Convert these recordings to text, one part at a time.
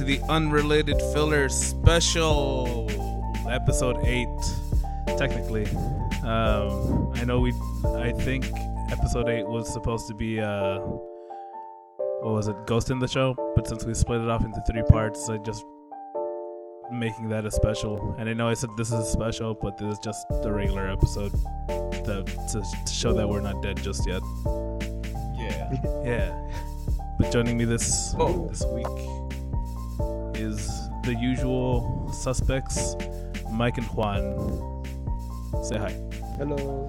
on, guys? Welcome to the Unrelated Filler Special, episode eight. Technically, um, I know we. I think episode eight was supposed to be uh, what was it, Ghost in the Show? But since we split it off into three parts, I just making that a special. And I know I said this is a special, but this is just the regular episode to, to, to show that we're not dead just yet. Yeah. Yeah. But joining me this Oh. this week is the usual suspects, Mike and Juan. Say hi. Hello.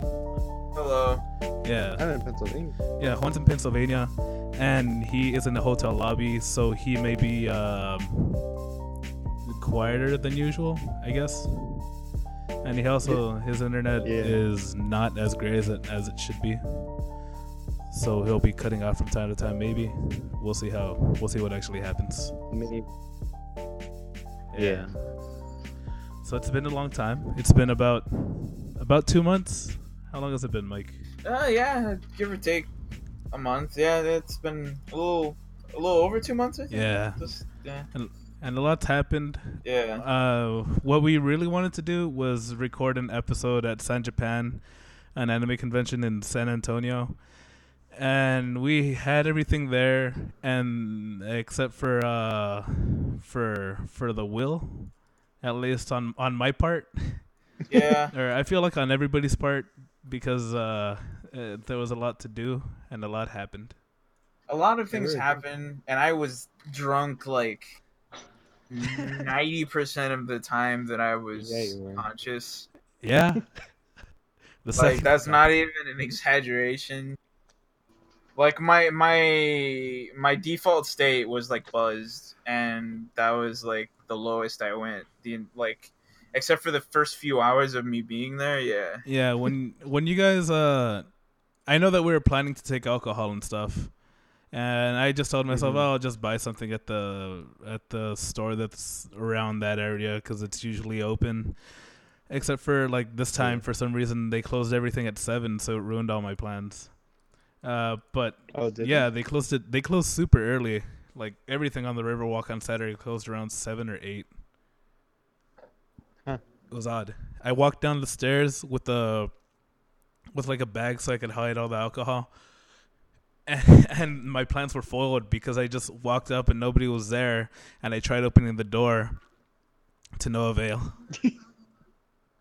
Hello. Yeah. I'm in Pennsylvania. Yeah, Juan's in Pennsylvania, and he is in the hotel lobby, so he may be um, quieter than usual, I guess. And he also his internet Yeah. is not as great as it as it should be, so he'll be cutting out from time to time. Maybe we'll see how we'll see what actually happens. Me. Yeah. So it's been a long time. It's been about about two months. How long has it been, Mike? Uh, yeah, give or take a month. Yeah, it's been a little, a little over two months. I think. Yeah. Just, yeah. And a lot's happened. Yeah. Uh, what we really wanted to do was record an episode at San Japan, an anime convention in San Antonio, and we had everything there, and except for uh, for for the will, at least on on my part, Yeah. or I feel like on everybody's part, because uh, uh, there was a lot to do and a lot happened. a lot of things Sure. happen, and I was drunk like ninety percent of the time that I was Yeah, conscious. Yeah. The Like that's not even an exaggeration. Like my my my default state was like buzzed, and that was like the lowest I went. The like, except for the first few hours of me being there. Yeah, Yeah, when when you guys uh I know that we were planning to take alcohol and stuff. And I just told myself, Mhm. oh, I'll just buy something at the at the store that's around that area cuz it's usually open. Except for like this time Yeah. for some reason they closed everything at 7, so it ruined all my plans. Uh but Oh, did yeah, you? they closed it they closed super early. Like everything on the Riverwalk on Saturday closed around 7 or 8. Huh. It was odd. I walked down the stairs with the with like a bag so I could hide all the alcohol. And, and my plans were foiled because I just walked up and nobody was there and I tried opening the door to no avail.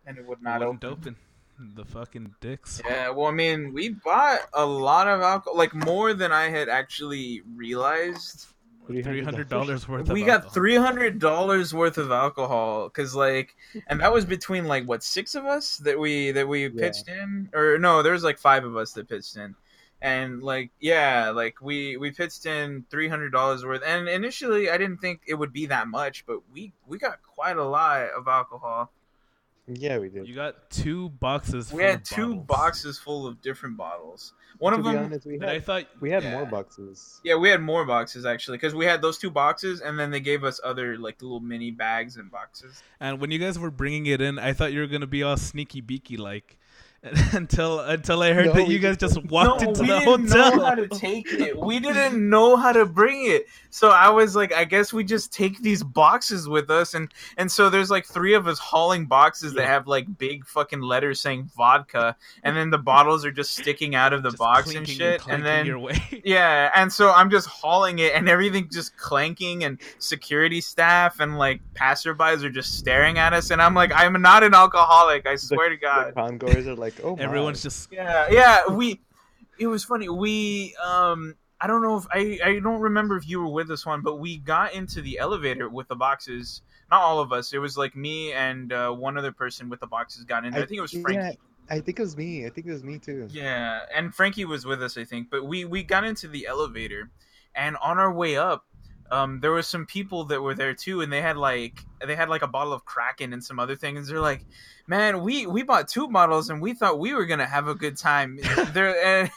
and it would It not wouldn't open. open. The fucking dicks. Yeah, well, I mean, we bought a lot of alcohol, like more than I had actually realized. Three hundred dollars worth. we of got three hundred dollars worth of alcohol because like and that was between like what six of us that we that we pitched in or no there was like five of us that pitched in and like yeah like we we pitched in three hundred dollars worth and initially i didn't think it would be that much but we we got quite a lot of alcohol Yeah, we did. You got two boxes. we full had of two bottles. boxes full of different bottles one to of be them honest, we But I thought we had Yeah. more boxes. Yeah, we had more boxes actually because we had those two boxes, and then they gave us other like little mini bags and boxes. And when you guys were bringing it in, I thought you were gonna be all sneaky beaky like, until until I heard No, that you guys just- just walked no, into we the didn't hotel. know how to take it. We didn't know how to bring it, so I was like, I guess we just take these boxes with us, and and so there's like three of us hauling boxes that have like big fucking letters saying vodka, and then the bottles are just sticking out of the Just box and shit, and clanking then your way. Yeah, and so I'm just hauling it, and everything just clanking, and security staff and like passerbys are just staring at us, and I'm like, I'm not an alcoholic, I swear to God. The congoers are like, oh, my. Everyone's just Yeah, yeah, we. It was funny. We um, I don't know if I I don't remember if you were with us one, but we got into the elevator with the boxes. Not all of us. It was like me and uh, one other person with the boxes got in. I, I- think it was yeah. Frankie. I think it was me. I think it was me too. Yeah, and Frankie was with us, I think. But we we got into the elevator, and on our way up, um, there was some people that were there too, and they had like they had like a bottle of Kraken and some other things. They're like, "Man, we we bought two bottles, and we thought we were gonna have a good time." they're and,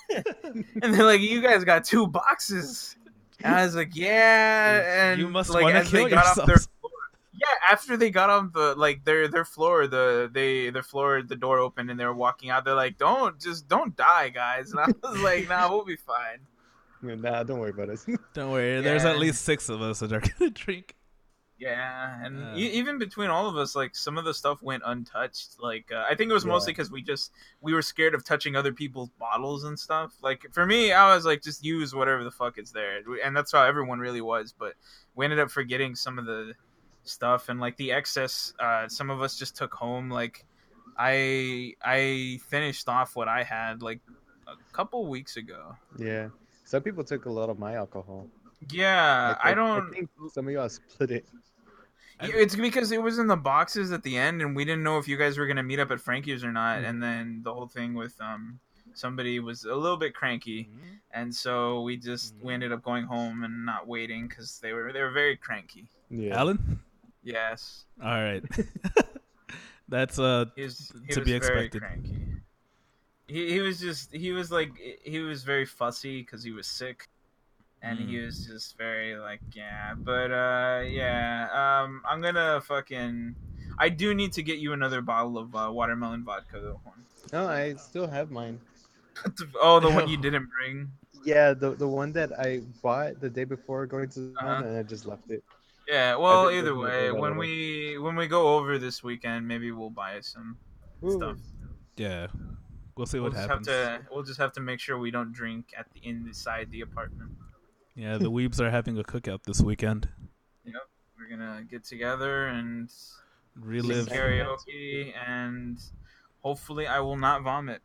and they're like, "You guys got two boxes." And I was like, "Yeah," and you must like want to they kill got off their yourselves. yeah, after they got on the like their their floor, the they their floor the door opened and they were walking out. They're like, "Don't just don't die, guys." And I was like, "Nah, we'll be fine." Nah, don't worry about us. Don't worry. There's at least six of us that are gonna drink. Yeah, and Uh. e- even between all of us, like some of the stuff went untouched. Like uh, I think it was mostly because we just we were scared of touching other people's bottles and stuff. Like for me, I was like, just use whatever the fuck is there, and that's how everyone really was. But we ended up forgetting some of the stuff and like the excess. Uh, some of us just took home. Like I I finished off what I had like a couple weeks ago. yeah. Some people took a lot of my alcohol. Yeah, Like, I don't. I think some of y'all split it. It's because it was in the boxes at the end, and we didn't know if you guys were gonna meet up at Frankie's or not. Mhm. And then the whole thing with um somebody was a little bit cranky, and so we just we ended up going home and not waiting because they were they were very cranky. Yeah. Alan. Yes, All right. That's uh he was he To was be very expected. cranky. He he was just he was like he was very fussy because he was sick. And he Mm. was just very like, yeah, but uh, yeah. Um, I'm gonna fucking. I do need to get you another bottle of uh, watermelon vodka though. Juan. No, I still have mine. oh, the one you didn't bring. Yeah, the the one that I bought the day before going to the Uh-huh. and I just left it. Yeah. Well, either way, when we when we go over this weekend, maybe we'll buy some Ooh. stuff. yeah. We'll see We'll what happens. have to we'll just have to make sure we don't drink at the inside the apartment. Yeah, the Weebs are having a cookout this weekend. We're gonna get together and Relive. karaoke and hopefully I will not vomit.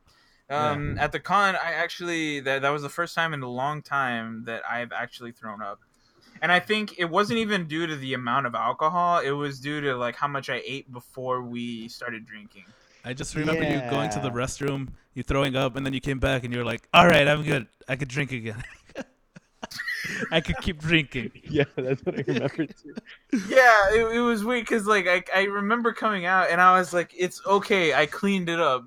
Um, At the con, I actually that that was the first time in a long time that I've actually thrown up, and I think it wasn't even due to the amount of alcohol. It was due to like how much I ate before we started drinking. I just remember you going to the restroom, you throwing up, and then you came back and you're like, "All right, I'm good. I could drink again. I could keep drinking." Yeah, that's what I remember too. Yeah, it, it was weird because like I I remember coming out and I was like, it's okay, I cleaned it up.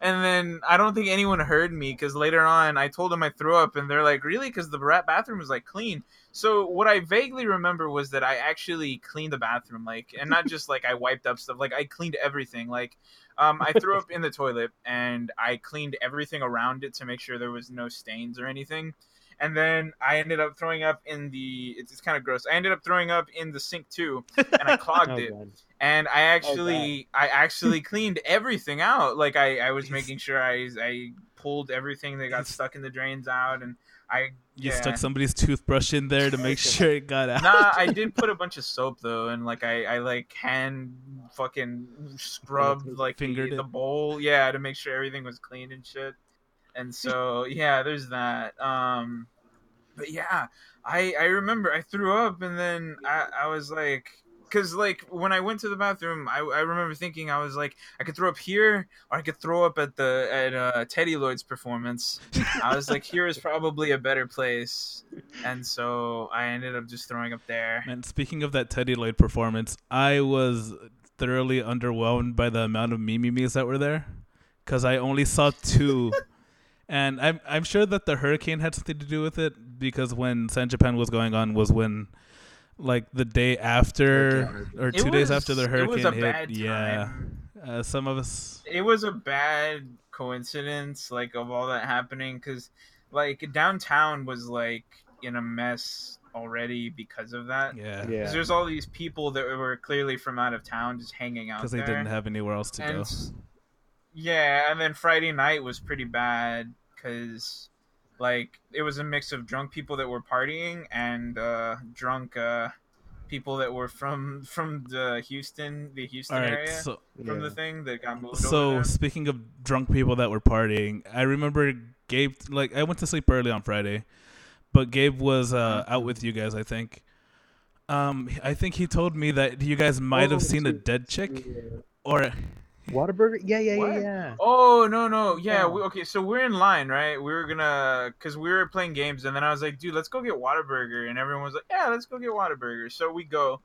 And then I don't think anyone heard me because later on I told them I threw up and they're like, really? Because the rat bathroom was like clean. So what I vaguely remember was that I actually cleaned the bathroom, like, and not just like I wiped up stuff, like I cleaned everything. Like, um, I threw up in the toilet and I cleaned everything around it to make sure there was no stains or anything. And then I ended up throwing up in the. It's, it's kind of gross. I ended up throwing up in the sink too, and I clogged Oh, it God. and I actually I actually cleaned everything out. Like I, I was making sure I I pulled everything that got stuck in the drains out, and I You yeah. stuck somebody's toothbrush in there to make sure it got out. Nah, I did put a bunch of soap though, and like I, I like hand fucking scrubbed like the, Fingered it. the bowl, yeah, to make sure everything was clean and shit. And so yeah, there's that. Um, but yeah, I I remember I threw up, and then I I was like. Cause like when I went to the bathroom, I, I remember thinking I was like I could throw up here or I could throw up at the at uh, TeddyLoid's performance. I was like here is probably a better place, and so I ended up just throwing up there. And speaking of that TeddyLoid performance, I was thoroughly underwhelmed by the amount of mimimis that were there because I only saw two. and I'm I'm sure that the hurricane had something to do with it because when San Japan was going on was when like the day after or It two days after the it hurricane was a hit. bad Yeah, uh, some of us. It was a bad coincidence, like of all that happening, because like downtown was like in a mess already because of that. Yeah, Yeah. 'Cause there's all these people that were clearly from out of town just hanging out because they didn't have anywhere else to and go. yeah, and then Friday night was pretty bad because like it was a mix of drunk people that were partying and uh, drunk uh, people that were from from the Houston, the Houston All right, area, so from Yeah. the thing that got moved So over there. speaking of drunk people that were partying, I remember Gabe. Like I went to sleep early on Friday, but Gabe was uh, out with you guys. I think. Um, I think he told me that you guys might Oh, have seen a dead chick, or Whataburger? Yeah, yeah, What? yeah, yeah. Oh no no yeah Yeah. we, okay so we're in line right we were gonna because we were playing games and then I was like dude let's go get Whataburger and everyone was like yeah let's go get Whataburger so we go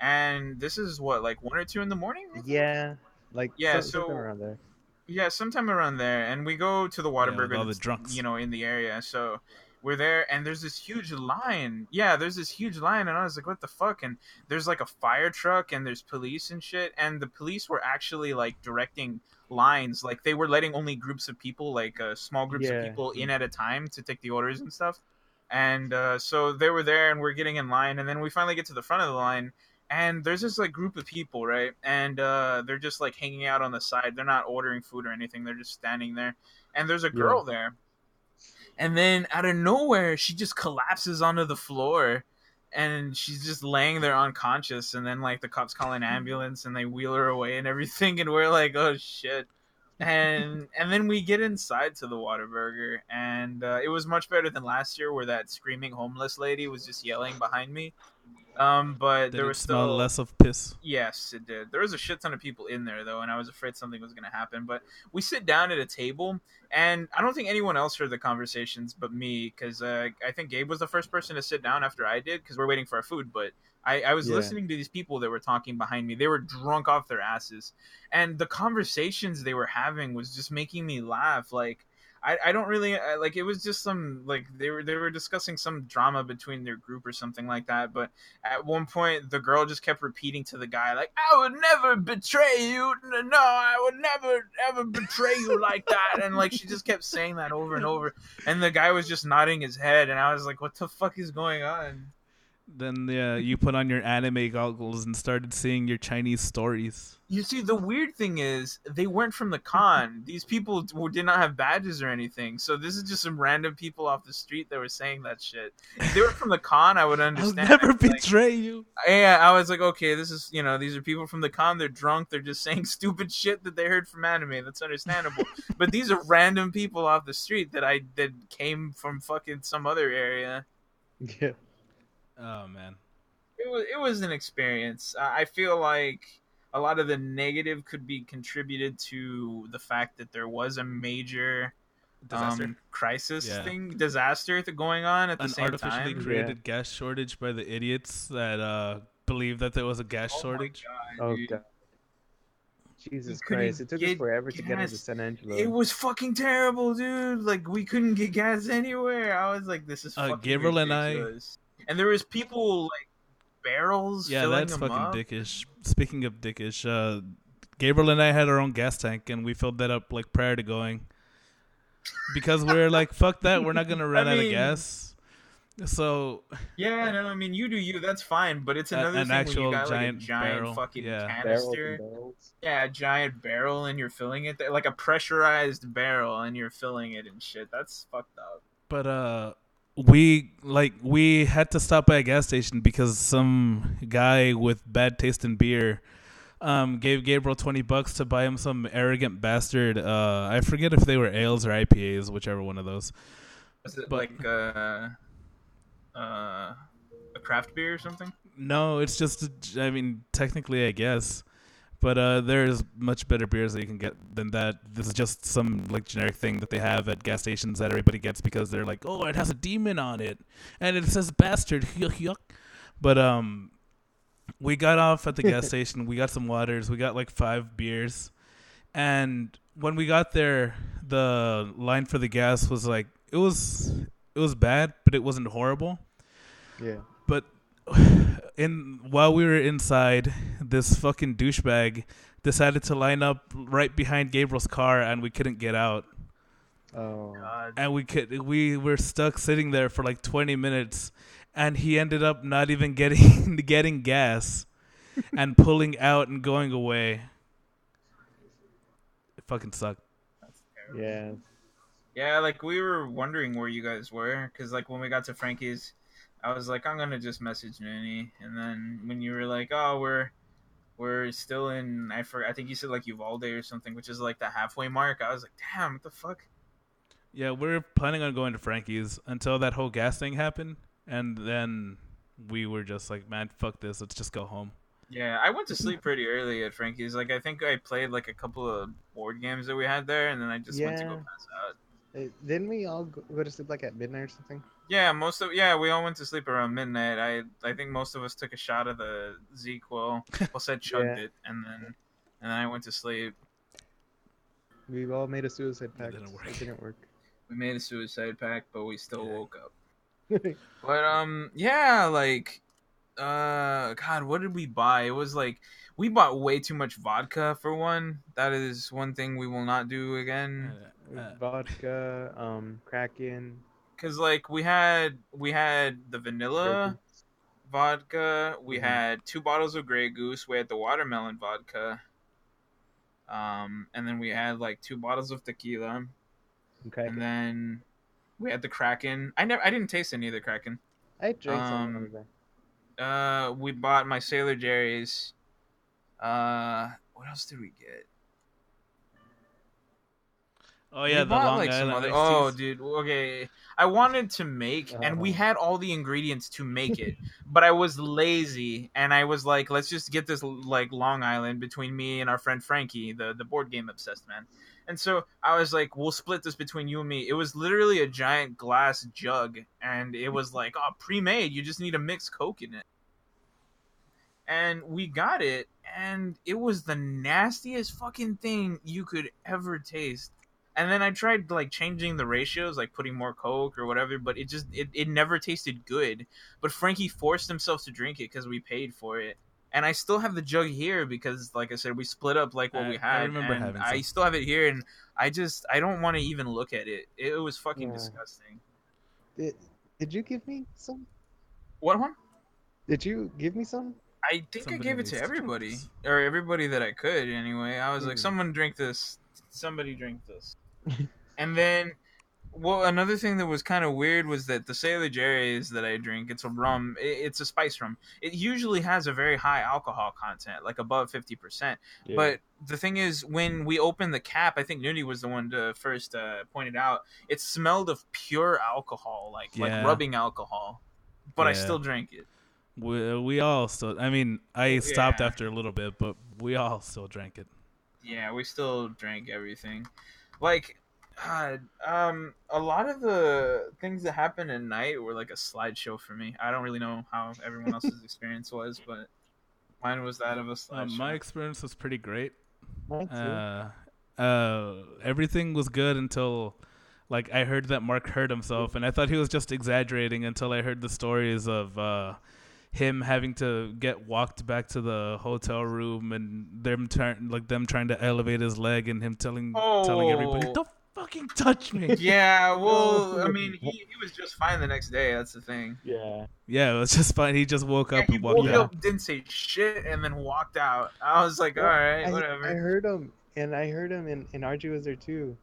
and this is what like one or two in the morning Yeah, like Yeah, some- something so- around there. Yeah, sometime around there, and we go to the Whataburger. with all the that's, drunks. you know, in the area. So we're there, and there's this huge line. Yeah, there's this huge line, and I was like, "What the fuck?" And there's like a fire truck, and there's police and shit, and the police were actually like directing lines, like they were letting only groups of people, like uh, small groups Yeah. of people, in at a time to take the orders and stuff. and uh, so they were there, and we're getting in line, and then we finally get to the front of the line, and there's this like group of people, right? And uh, they're just like hanging out on the side. They're not ordering food or anything. They're just standing there, and there's a girl there, and then out of nowhere, she just collapses onto the floor. And she's just laying there unconscious, and then like the cops call an ambulance, and they wheel her away and everything, and we're like, "Oh shit!" and and then we get inside to the Whataburger, and uh, it was much better than last year, where that screaming homeless lady was just yelling behind me. Um, but Did there was still less of piss? Yes, it did. There was a shit ton of people in there though, and I was afraid something was going to happen. But we sit down at a table, and I don't think anyone else heard the conversations but me, because uh, I think Gabe was the first person to sit down after I did, because we're waiting for our food. But I, I was Yeah. listening to these people that were talking behind me. They were drunk off their asses, and the conversations they were having was just making me laugh. Like. I, I don't really I, like it was just some like they were they were discussing some drama between their group or something like that but at one point the girl just kept repeating to the guy like i would never betray you. No i would never ever betray you like that. And like she just kept saying that over and over. And the guy was just nodding his head and i was like what the fuck is going on? Then yeah, you put on your anime goggles and started seeing your Chinese stories. You see the weird thing is they weren't from the con these people d- did not have badges or anything so this is just some random people off the street that were saying that shit if they were from the con i would understand. I'll understand never I'd like, betray you. yeah, I was like, okay, this is you know, these are people from the con. They're drunk. They're just saying stupid shit that they heard from anime. That's understandable. but these are random people off the street that I that came from fucking some other area. Yeah. Oh man. It was it was an experience. I I feel like a lot of the negative could be contributed to the fact that there was a major Disaster. um, crisis Yeah. thing, disaster th- going on at the An same artificially time. created gas shortage by the idiots that uh believe that there was a gas Oh my shortage. God, Oh dude. god. Jesus Christ! It took us get forever to get into. San Angelo. It was fucking terrible, dude. Like we couldn't get gas anywhere. I was like, "This is Uh, fucking Gabriel and I- And there was people like barrels. Yeah, filling that's them fucking up. dickish. Speaking of dickish, uh, Gabriel and I had our own gas tank, and we filled that up like prior to going, because we are like, "Fuck that, we're not gonna run out of gas." So Yeah, no, I mean you do you. That's fine, but it's A- another an thing when you got giant like a giant barrel, fucking yeah. canister. Yeah, a giant barrel, and you're filling it there, like a pressurized barrel, and you're filling it and shit. That's fucked up. But uh we like we had to stop by a gas station because some guy with bad taste in beer um gave Gabriel 20 bucks to buy him some arrogant bastard uh I forget if they were ales or IPAs whichever one of those. Was it But- like uh, uh, a craft beer or something? No, it's just I mean technically I guess. But uh there's much better beers that you can get than that. This is just some like generic thing that they have at gas stations that everybody gets because they're like, "Oh, it has a demon on it." And it says bastard. Yuck yuck. But um we got off at the gas station. We got some waters. We got like 5 beers. And when we got there, the line for the gas was like it was it was bad, but it wasn't horrible Yeah. But in while we were inside, this fucking douchebag decided to line up right behind Gabriel's car, and we couldn't get out. Oh. God. And we could we were stuck sitting there for like twenty minutes, and he ended up not even getting getting gas, and pulling out and going away. It fucking sucked. Yeah. Yeah, like we were wondering where you guys were, because like when we got to Frankie's, I was like, I'm gonna just message Manny, and then when you were like, oh, we're we're still in, I for, I think you said like Uvalde or something, which is like the halfway mark. I was like, damn, what the fuck? Yeah, we're planning on going to Frankie's until that whole gas thing happened, and then we were just like, man, fuck this, let's just go home. Yeah, I went to sleep pretty early at Frankie's. Like I think I played like a couple of board games that we had there, and then I just went to go Yeah. pass out. Eh, Didn't we all go, go to sleep like at midnight or something? Yeah, most of yeah, we all went to sleep around midnight. I I think most of us took a shot of the ZQL. Well, said chugged Yeah. it, and then and then I went to sleep. We've all made a suicide pact. didn't work. It didn't work. We made a suicide pact, but we still Yeah. woke up. But um, yeah, like, uh, God, what did we buy? It was like we bought way too much vodka for one. That is one thing we will not do again. Uh, uh, Vodka, um, Kraken. Because like we had we had the vanilla vodka, we Mhm. had two bottles of Grey Goose, we had the watermelon vodka, um, and then we had like two bottles of tequila, Okay. and then we had the Kraken. I never, I didn't taste any of the Kraken. I drank some um, that. Uh, we bought my Sailor Jerry's. Uh, what else did we get? Oh yeah, we the bought, Long like, some other- oh, dude. Okay, I wanted to make, and we Oh. had all the ingredients to make it, but I was lazy, and I was like, let's just get this like Long Island between me and our friend Frankie, the the board game obsessed man. And so I was like, we'll split this between you and me. It was literally a giant glass jug, and it was like, oh, pre-made. You just need to mix Coke in it. And we got it, and it was the nastiest fucking thing you could ever taste and then I tried like changing the ratios, like putting more Coke or whatever, but it just it, it never tasted good. But Frankie forced himself to drink it because we paid for it, and I still have the jug here because, like I said, we split up like what I- we I had. remember and having I some. still have it here, and I just I don't want to even look at it. It was fucking Yeah. disgusting. Did, did you give me some? What one? Did you give me some? I think Somebody I gave it to to everybody this. or everybody that I could. Anyway, I was like, Hmm. someone drink this. Somebody drink this. And then, well, another thing that was kind of weird was that the Sailor Jerry's that I drink, it's a rum. it- It's a spice rum. It usually has a very high alcohol content, like above fifty percent. But the thing is, when we opened the cap, I think Noonie was the one to first uh, point it out. It smelled of pure alcohol, like Yeah. like rubbing alcohol. But I still drank it. We, we all still. I mean, I stopped Yeah. after a little bit, but we all still drank it. Yeah, we still drank everything. Like, God, um, a lot of the things that happened at night were like a slideshow for me. I don't really know how everyone else's experience was, but mine was that of a Uh, slideshow. my experience was pretty great. Mine too. Uh, uh, everything was good until, like, I heard that Mark hurt himself, and I thought he was just exaggerating until I heard the stories of uh, him having to get walked back to the hotel room and them turn like them trying to elevate his leg and him telling telling everybody, Oh. "Don't fucking touch me." yeah, well, I mean, he, he was just fine the next day. That's the thing. yeah. yeah, it was just fine. He just woke Yeah, up he and walked woke out. up, didn't say shit, and then walked out. I was like, all Well, right, I, whatever. I heard him, and I heard him, and, and RG was there too,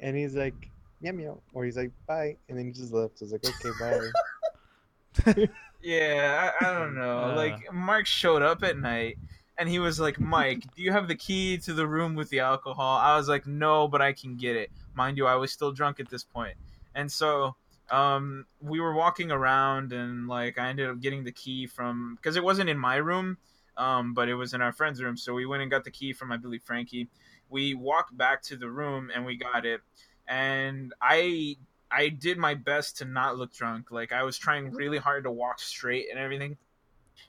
and he's like, meow meow, or he's like, bye, and then he just left. I was like, okay, bye. Yeah, I, I don't know. Uh. like Mark showed up at night and he was like, "Mike, do you have the key to the room with the alcohol?" I was like, "No, but I can get it." Mind you, I was still drunk at this point. And so um we were walking around and like I ended up getting the key from cuz it wasn't in my room, um but it was in our friend's room. So we went and got the key from I believe Frankie. We walked back to the room and we got it. And I I did my best to not look drunk. Like I was trying really hard to walk straight and everything.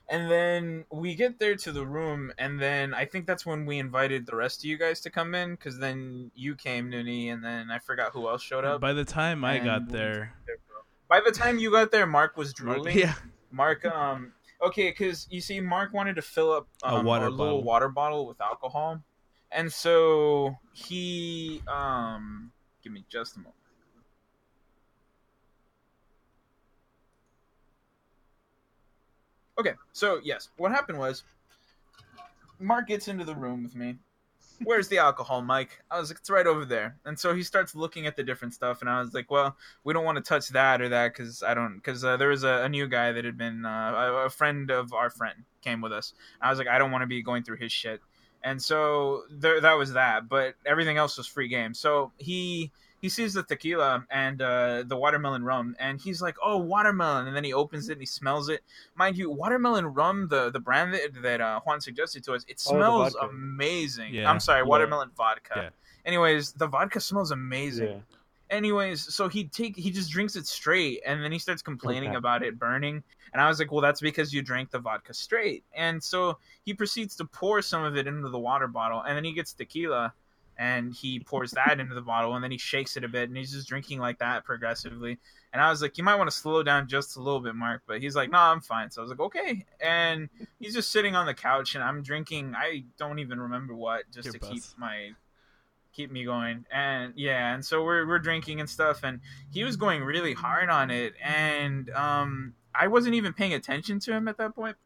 And then we get there to the room, and then I think that's when we invited the rest of you guys to come in, because then you came, Noonie, and then I forgot who else showed up. By the time I got And- there, By the time you got there, Mark was drooling. yeah, Mark, um, okay, because you see, Mark wanted to fill up A um, water a little water bottle with alcohol, and so he, um, give me just a moment. Okay, so yes, what happened was, Mark gets into the room with me. Where's the alcohol, Mike? I was like, it's right over there. And so he starts looking at the different stuff, and I was like, well, we don't want to touch that or that because I don't because uh, there was a, a new guy that had been uh, a, friend of our friend came with us. I was like, I don't want to be going through his shit, and so there that was that. But everything else was free game. So he he sees the tequila and uh, the watermelon rum, and he's like, oh, watermelon, and then he opens it and he smells it. Mind you, watermelon rum, the the brand that that uh, Juan suggested to us, it Oh, smells vodka. amazing. Yeah. I'm sorry, Yeah. watermelon vodka. Yeah. Anyways, the vodka smells amazing Yeah. anyways so he take he just drinks it straight and then he starts complaining Okay. about it burning and i was like well that's because you drank the vodka straight and so he proceeds to pour some of it into the water bottle and then he gets tequila and he pours that into the bottle and then he shakes it a bit and he's just drinking like that progressively and i was like you might want to slow down just a little bit mark but he's like no i'm fine so i was like okay and he's just sitting on the couch and i'm drinking i don't even remember what just Your to keep my keep me going. And yeah, and so we're we're drinking and stuff, and he was going really hard on it, and um, I wasn't even paying attention to him at that point.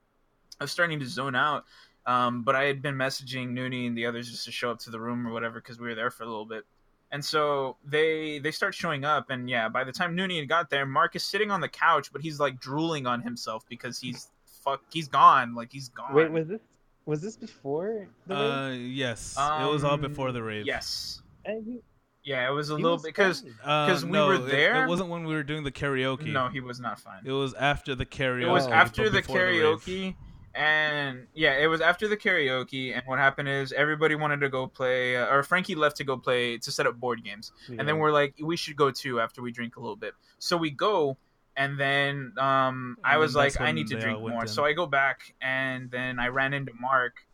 I was starting to zone out. Um, but I had been messaging Noonie and the others just to show up to the room or whatever because we were there for a little bit. And so they they start showing up, and yeah, by the time Noonie had got there, Mark is sitting on the couch, but he's like drooling on himself because he's fuck, he's gone, like he's gone. Wait, was this was this before the rave? Uh, yes, it was all Um, before the rave. Yes, And he- yeah, it was a he little was because fine. Uh, 'Cause we no, were there? It, wasn't when we were doing the karaoke. no, he was not fine. it was after the karaoke. It was after the before rave. And yeah, it was after the karaoke. And what happened is everybody wanted to go play, uh, or Frankie left to go play to set up board games. and then we're like we should go too after we drink a little bit so we go and then um i And was like i need to drink more in. so i go back and then i ran into mark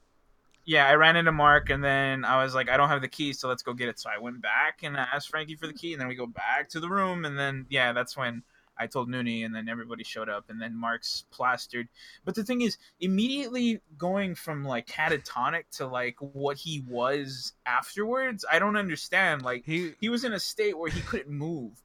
yeah i ran into mark and then i was like i don't have the key so let's go get it so i went back and I asked frankie for the key and then we go back to the room and then yeah that's when I told Noonie, and then everybody showed up, and then Mark's plastered. But the thing is, immediately going from like catatonic to like what he was afterwards, I don't understand. Like He he was in a state where he couldn't move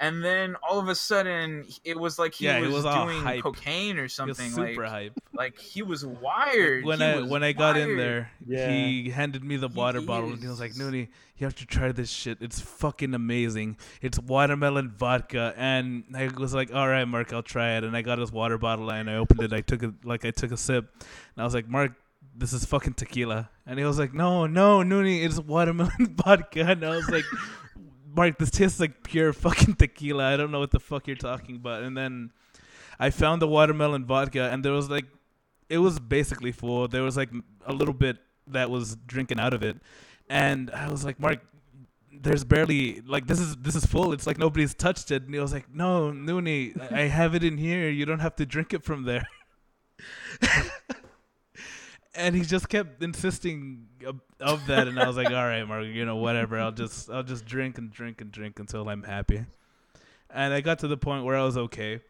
and then all of a sudden it was like he Yeah, he was, was doing hype. cocaine or he was something super like hype. like he was wired When He I was when I got in there, Yeah. he handed me the He water bottle and he was like, is. "Noonie, you have to try this shit. It's fucking amazing. It's watermelon vodka." And I was like, "All right, Mark, I'll try it." And I got his water bottle and I opened it. I took it like I took a sip, and I was like, "Mark." This is fucking tequila, and he was like, "No, no, Noonie, it's watermelon vodka." And I was like, Mark, this tastes like pure fucking tequila. I don't know what the fuck you're talking about. And then I found the watermelon vodka, and there was like, it was basically full. There was like a little bit that was drinking out of it, and I was like, Mark, there's barely like this is this is full. It's like nobody's touched it. And he was like, No, Noonie, I I have it in here. You don't have to drink it from there. and he just kept insisting of, that and i was like all right mark you know whatever. I'll just i'll just drink and drink and drink until i'm happy. And i got to the point where i was okay.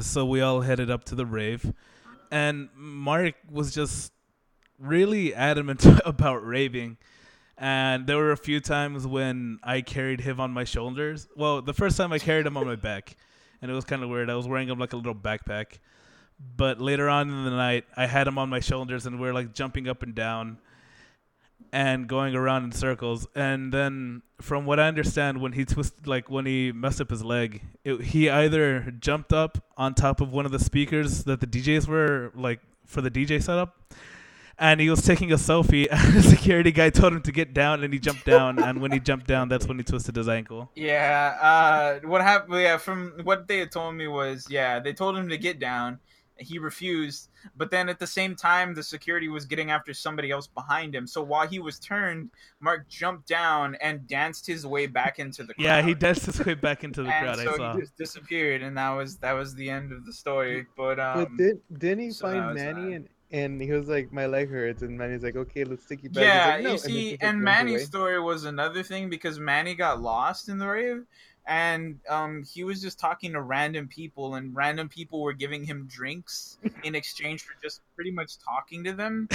So we all headed up to the rave. And mark was just really adamant about raving. And there were a few times when i carried him on my shoulders. Well the first time i carried him on my back. And it was kind of weird. I was wearing him like a little backpack but later on in the night i had him on my shoulders and we are like jumping up and down and going around in circles. And then from what i understand when he twisted like when he messed up his leg it, he either jumped up on top of one of the speakers that the djs were like for the dj setup and he was taking a selfie and the security guy told him to get down and he jumped down and when he jumped down that's when he twisted his ankle. Yeah uh what happened yeah from what they had told me was yeah they told him to get down he refused but then at the same time the security was getting after somebody else behind him so while he was turned mark jumped down and danced his way back into the crowd yeah he danced his way back into the and crowd i so saw he just disappeared and that was that was the end of the story but um but did, didn't he so find Manny that. and and he was like, my leg hurts, and Manny's like, okay, let's take you back. Yeah, like, "No," you and see, just, like, and Manny's away. story was another thing because Manny got lost in the rave, and um, he was just talking to random people, and random people were giving him drinks in exchange for just pretty much talking to them,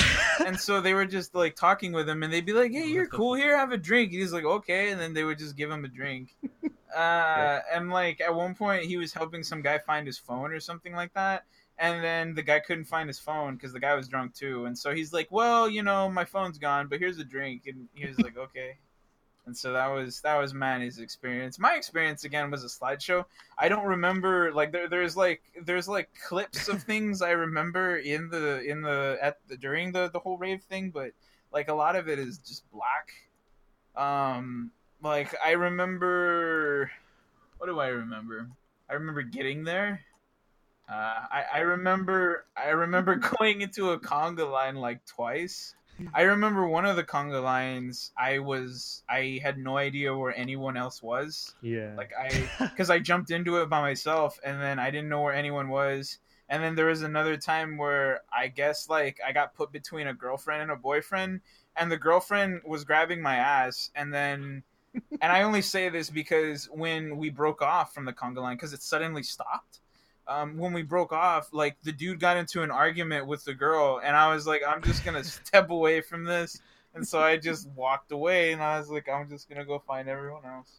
and so they were just like talking with him, and they'd be like, "Hey, you're cool here, have a drink." He's like, "Okay," and then they would just give him a drink. Uh, and like at one point, he was helping some guy find his phone or something like that and then the guy couldn't find his phone because the guy was drunk too. And so he's like well you know my phone's gone but here's a drink. And he was like okay and so that was that was manny's experience. My experience again was a slideshow. I don't remember like there, there's like there's like clips of things i remember in the in the at the during the the whole rave thing but like a lot of it is just black. Um like i remember what do i remember? I remember getting there. Uh, I, I remember I remember going into a conga line like twice. I remember one of the conga lines I was I had no idea where anyone else was. Yeah. Like I because I jumped into it by myself and then I didn't know where anyone was. And then there was another time where I guess like I got put between a girlfriend and a boyfriend and the girlfriend was grabbing my ass and then and I only say this because when we broke off from the conga line because it suddenly stopped um, when we broke off, like the dude got into an argument with the girl, and I was like, I'm just gonna step away from this and so I just walked away, and I was like, I'm just gonna go find everyone else.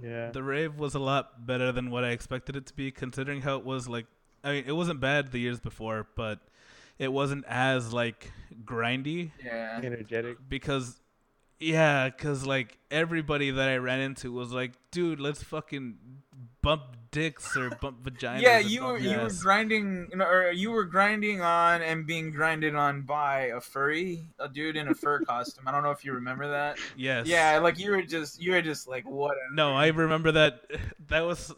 Yeah. The rave was a lot better than what I expected it to be, considering how it was like. I mean, it wasn't bad the years before, but it wasn't as like grindy Yeah. Energetic. because, yeah, because like everybody that I ran into was like, dude, let's fucking bump dicks or bump vaginas. Yeah, you were you were grinding, you know, or you were grinding on and being grinded on by a furry, a dude in a fur costume. I don't know if you remember that. Yes. Yeah, like you were just you were just like what? No, I remember that. That was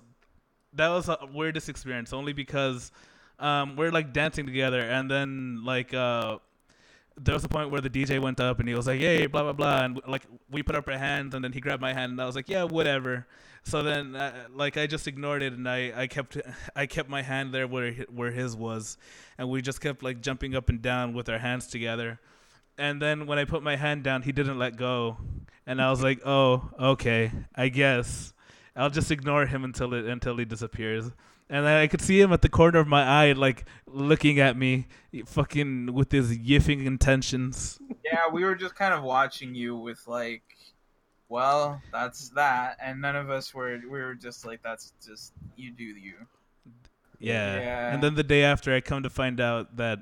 that was a weirdest experience only because um, we're like dancing together, and then like uh, there was a point where the DJ went up and he was like, "Hey, blah blah blah," and like we put up our hands, and then he grabbed my hand, and I was like, "Yeah, whatever." So then, uh, like, I just ignored it, and I, I kept I kept my hand there where where his was, and we just kept like jumping up and down with our hands together. And then when I put my hand down, he didn't let go, and I was like, "Oh, okay, I guess I'll just ignore him until it until he disappears." And then I could see him at the corner of my eye, like looking at me, fucking with his yiffing intentions. Yeah, we were just kind of watching you with like, well, that's that, and none of us were. We were just like, that's just you do you. Yeah. Yeah. And then the day after, I come to find out that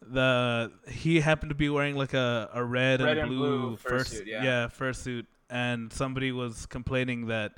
the he happened to be wearing like a, a red, Red and and blue, blue first fursuit, yeah. fursuit, and somebody was complaining that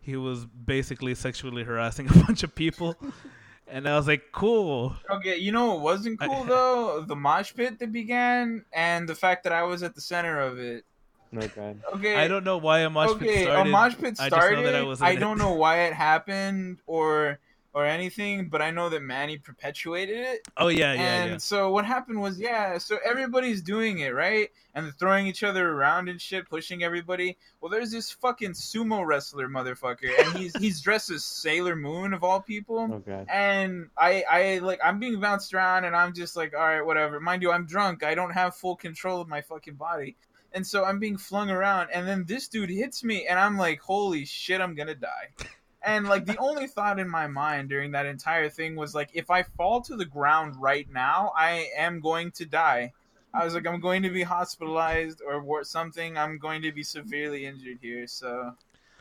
he was basically sexually harassing a bunch of people, and I was like, cool. Okay, you know what wasn't I- cool though? The mosh pit that began, and the fact that I was at the center of it. No god. Okay, I don't know why a mosh pit started. a mosh pit I just know started. that I I, was in it. don't know why it happened or or anything, but I know that Manny perpetuated it. oh yeah, yeah, and yeah. so what happened was, yeah, so everybody's doing it, right? And they're throwing each other around and shit, pushing everybody. Well, there's this fucking sumo wrestler motherfucker, and he's he's dressed as Sailor Moon of all people. Oh god. And I, I like, I'm being bounced around, and I'm just like, all right, whatever. Mind you, I'm drunk. I don't have full control of my fucking body, and so I'm being flung around. And then this dude hits me, and I'm like, holy shit, I'm gonna die. And like the only thought in my mind during that entire thing was like, if I fall to the ground right now, I am going to die. I was like, I'm going to be hospitalized or something. I'm going to be severely injured here. So,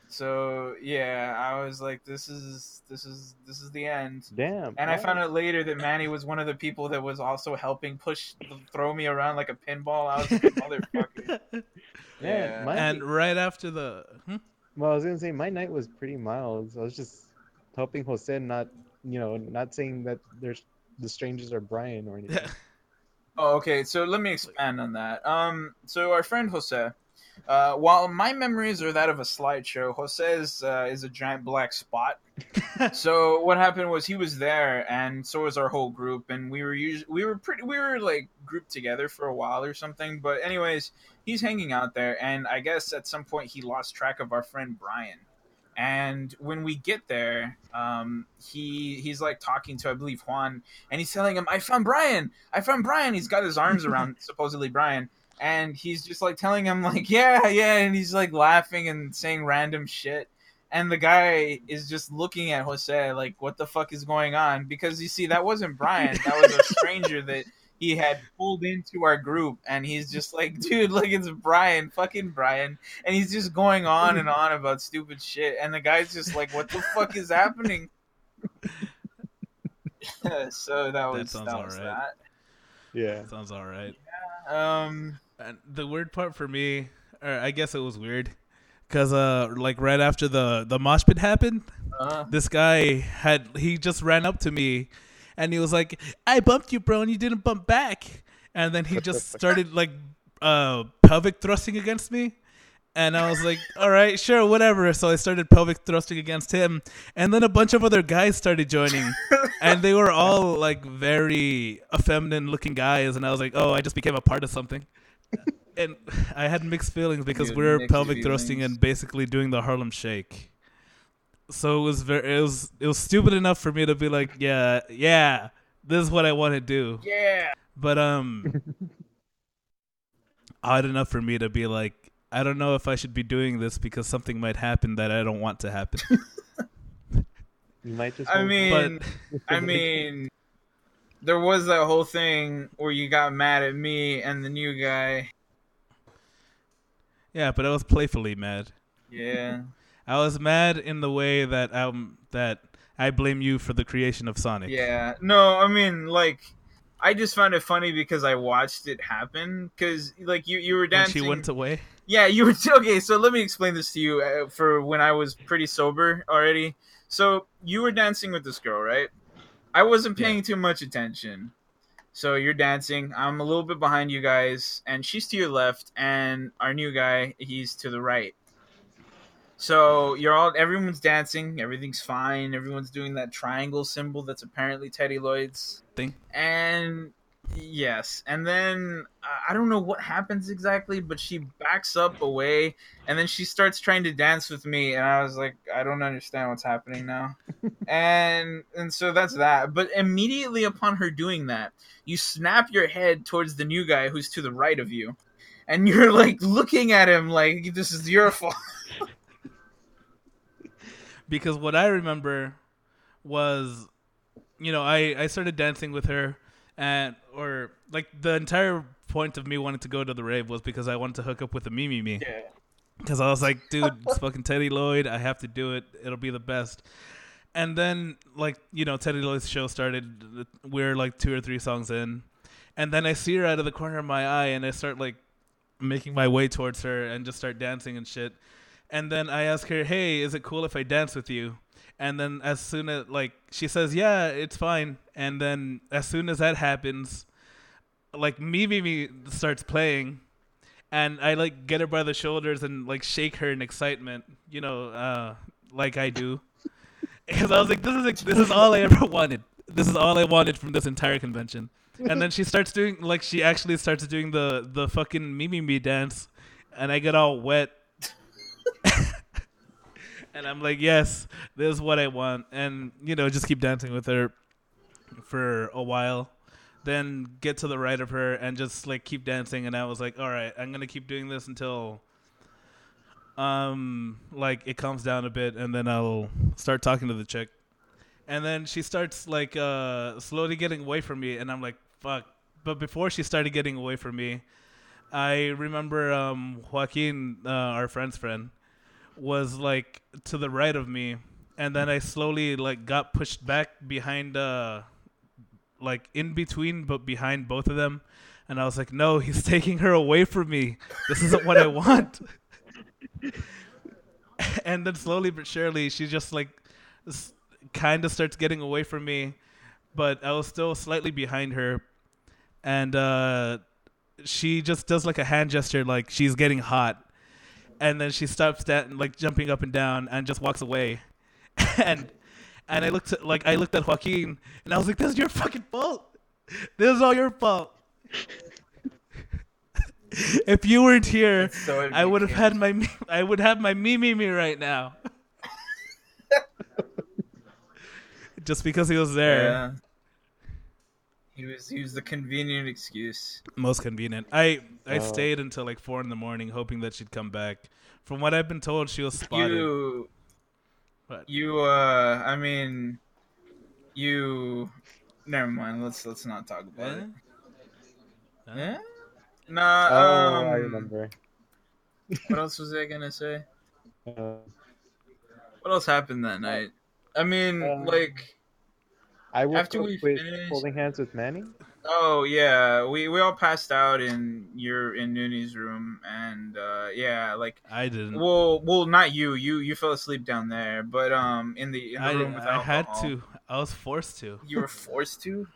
so yeah, I was like, this is this is this is the end. Damn. And I found out later that Manny was one of the people that was also helping push, throw me around like a pinball. I was like, motherfucker. Man, Yeah. my, and right after the, hmm? well, I was gonna say my night was pretty mild. So I was just helping Jose, not you know, not saying that there's the strangers are Brian or anything. Oh, okay. So let me expand on that. Um, so our friend Jose, uh, while my memories are that of a slideshow, Jose's uh, is a giant black spot. so what happened was he was there, and so was our whole group, and we were we were pretty we were like grouped together for a while or something. But anyways, he's hanging out there, and I guess at some point he lost track of our friend Brian. And when we get there, um, he he's like talking to I believe Juan, and he's telling him, "I found Brian. I found Brian." He's got his arms around supposedly Brian, and he's just like telling him like, "Yeah, yeah," and he's like laughing and saying random shit. And the guy is just looking at Jose like, "What the fuck is going on?" Because you see, that wasn't Brian. That was a stranger that he had pulled into our group, and he's just like, "Dude, look, it's Brian, fucking Brian," and he's just going on and on about stupid shit. And the guy's just like, "What the fuck is happening?" so that was sounds that was alright. that. Yeah. sounds all right. Um, And the weird part for me, or I guess it was weird, cause uh, like right after the the mosh pit happened, uh, this guy had he just ran up to me, and he was like, "I bumped you, bro, and you didn't bump back." And then he just started like uh pelvic thrusting against me. And I was like, all right, sure, whatever. So I started pelvic thrusting against him. And then a bunch of other guys started joining. and they were all like very effeminate looking guys. And I was like, oh, I just became a part of something. and I had mixed feelings because we had were mixed pelvic thrusting and basically doing the Harlem Shake. So it was very, it was, it was stupid enough for me to be like, yeah, yeah, this is what I want to do. yeah. But um, odd enough for me to be like, I don't know if I should be doing this because something might happen that I don't want to happen. You might just. I mean, but I mean, there was that whole thing where you got mad at me and the new guy. Yeah, but I was playfully mad. Yeah. I was mad in the way that um that I blame you for the creation of Sonic. Yeah. No, I mean, like, I just found it funny because I watched it happen. Because, like, you you were When dancing. she went away. Yeah, you were okay. So let me explain this to you uh, for when I was pretty sober already. So you were dancing with this girl, right? I wasn't Yeah. paying too much attention. So you're dancing. I'm a little bit behind you guys, and she's to your left, and our new guy, he's to the right. So you're all everyone's dancing, everything's fine, everyone's doing that triangle symbol that's apparently TeddyLoid's. Thing. And yes, and then uh, I don't know what happens exactly, but she backs up away, and then she starts trying to dance with me, and I was like, I don't understand what's happening now, and and so that's that. But immediately upon her doing that, you snap your head towards the new guy who's to the right of you, and you're like looking at him like this is your fault. because what I remember was, you know, I I started dancing with her, and or like the entire point of me wanting to go to the rave was because I wanted to hook up with a Mimi Me. Yeah. Because I was like, dude, it's fucking TeddyLoid. I have to do it. It'll be the best. And then, like, you know, TeddyLoid's show started. We're like two or three songs in. And then I see her out of the corner of my eye and I start, like, making my way towards her and just start dancing and shit. And then I ask her, hey, is it cool if I dance with you? And then as soon as, like, she says, yeah, it's fine. And then as soon as that happens, like, Me Me Me starts playing and I like get her by the shoulders and like shake her in excitement, you know, uh, like I do, because I was like, this is this is all I ever wanted. This is all I wanted from this entire convention. And then she starts doing like she actually starts doing the the fucking Mimi Me dance, and I get all wet. And I'm like, yes, this is what I want, and you know, just keep dancing with her for a while then get to the right of her and just like keep dancing and I was like, all right, I'm gonna keep doing this until um like it calms down a bit and then I'll start talking to the chick. And then she starts like uh slowly getting away from me and I'm like, fuck. But before she started getting away from me, I remember um Joaquin, uh, our friend's friend, was like to the right of me and then I slowly like got pushed back behind uh like in between but behind both of them and I was like, "No, he's taking her away from me. This isn't what I want." and then slowly but surely, she just like s- kind of starts getting away from me, but I was still slightly behind her, and uh, she just does like a hand gesture, like she's getting hot, and then she stops that like jumping up and down and just walks away, and and I looked at like I looked at Joaquin and I was like, "This is your fucking fault. This is all your fault." if you weren't here, So I would have had my me- I would have my me me me right now. Just because he was there, Yeah. He was he was the convenient excuse. most convenient. I I Oh. stayed until like four in the morning, hoping that she'd come back. From what I've been told, she was spotted. You What? you uh I mean you never mind, let's let's not talk about Eh? it. Huh? Yeah? Nah, Oh, um I remember. what else was I gonna say? Uh, What else happened that night? I mean, Um, like I woke After up we with finished- holding hands with Manny. Oh yeah, we we all passed out in your in Noonie's room, and uh, yeah, like I didn't. well, well, not you. You you fell asleep down there, but um, in the in the I, room with I had to. I was forced to. You were forced to.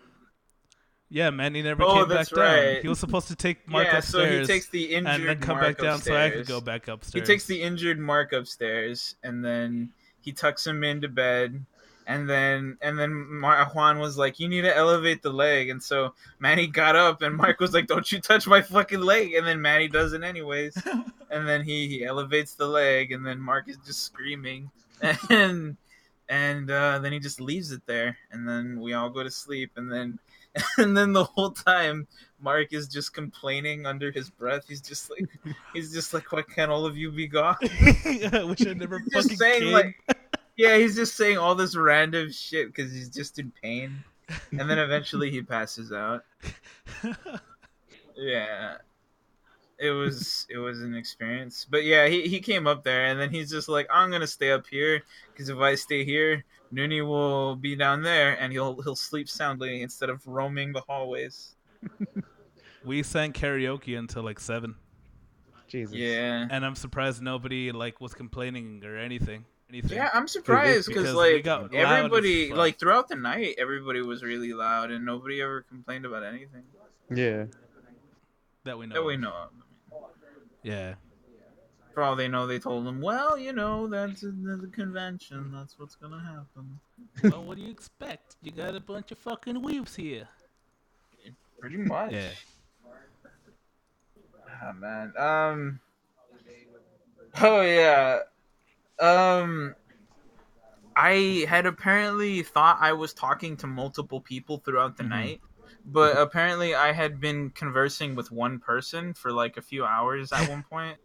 Yeah, Manny never Oh, came back that's down. He was supposed to take Mark yeah, so he takes the injured and then come Mark back down so I could go back upstairs. He takes the injured Mark upstairs, and then he tucks him into bed. And then, and then Juan was like, "You need to elevate the leg." And so Manny got up, and Mark was like, "Don't you touch my fucking leg!" And then Manny does it anyways. and then he he elevates the leg, and then Mark is just screaming, and and uh, then he just leaves it there, and then we all go to sleep, and then and then the whole time Mark is just complaining under his breath. He's just like he's just like, why can't all of you be gone? I wish I never just fucking saying came. like, yeah, he's just saying all this random shit because he's just in pain, and then eventually he passes out. Yeah. it was it was an experience. But yeah, he, he came up there and then he's just like, I'm gonna stay up here because if I stay here, Noonie will be down there and he'll he'll sleep soundly instead of roaming the hallways. We sang karaoke until like seven, Jesus. Yeah. and I'm surprised nobody like was complaining or anything. Anything. Yeah, I'm surprised because Because like got as everybody, like throughout the night, everybody was really loud and nobody ever complained about anything Yeah. that we know. that we know of. Yeah. For all they know, they told them, "Well, you know, that's the, the convention. That's what's gonna happen." well, what do you expect? You got a bunch of fucking weeps here. Pretty much. Yeah. Ah man. Um. Oh yeah. Um. I had apparently thought I was talking to multiple people throughout the Mhm. night, but apparently I had been conversing with one person for like a few hours at one point.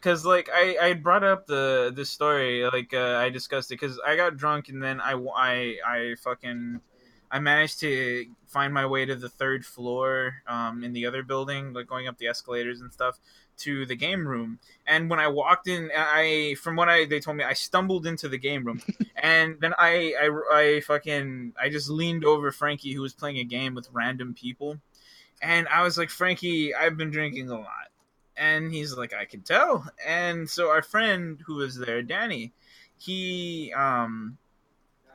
Cause like I I brought up the this story like uh, I discussed it because I got drunk and then I I I fucking I managed to find my way to the third floor um, in the other building, like going up the escalators and stuff to the game room. And when I walked in, I from what I they told me, I stumbled into the game room, and then I I I fucking I just leaned over Frankie who was playing a game with random people, and I was like, Frankie, I've been drinking a lot, and he's like, I can tell. And so our friend who was there, Danny, he um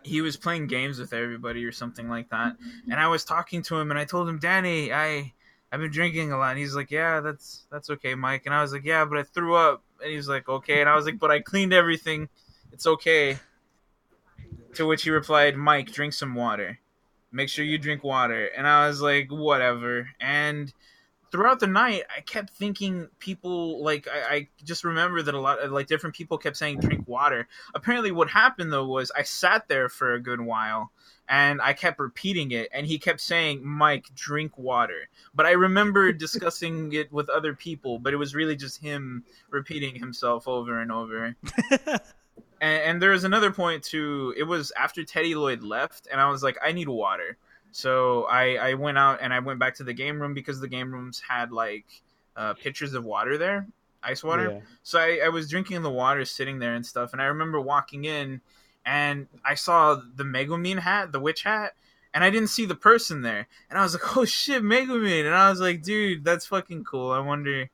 he was playing games with everybody or something like that and i was talking to him and i told him danny i i've been drinking a lot. And he's like yeah that's that's okay mike. And i was like yeah but i threw up. And he's like okay. And i was like but i cleaned everything. It's okay. To which he replied mike drink some water. Make sure you drink water. And i was like whatever. And throughout the night i kept thinking people like I, I just remember that a lot of like different people kept saying drink water. Apparently what happened though was i sat there for a good while and i kept repeating it and he kept saying mike drink water. But i remember discussing it with other people but it was really just him repeating himself over and over. And, and there was another point too. It was after TeddyLoid left and i was like i need water so I, I went out and I went back to the game room because the game rooms had like uh, pitchers of water there, ice water. Yeah. So I, I was drinking the water sitting there and stuff. And I remember walking in and I saw the Megumin hat, the witch hat, and I didn't see the person there. And I was like, oh shit, Megumin. And I was like, dude, that's fucking cool. I wonder.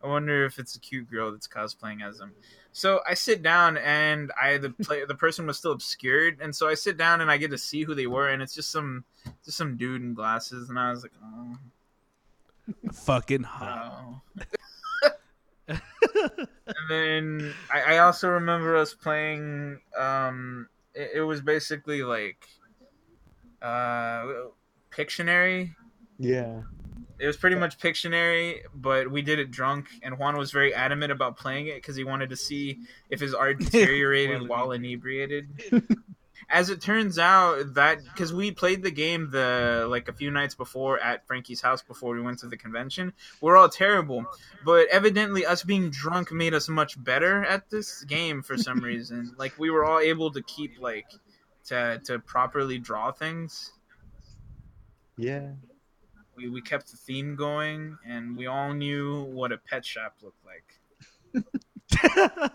I wonder if it's a cute girl that's cosplaying as him. So I sit down and I the play the person was still obscured, and so I sit down and I get to see who they were, and it's just some just some dude in glasses, and I was like, oh, fucking hot. no. and then I, I also remember us playing. Um, it, it was basically like uh, Pictionary. Yeah. It was pretty much Pictionary, but we did it drunk, and Juan was very adamant about playing it because he wanted to see if his art deteriorated While inebriated. As it turns out, that because we played the game the like a few nights before at Frankie's house before we went to the convention, we're all terrible. But evidently, us being drunk made us much better at this game for some reason. Like we were all able to keep like to to properly draw things Yeah. We, we kept the theme going and we all knew what a pet shop looked like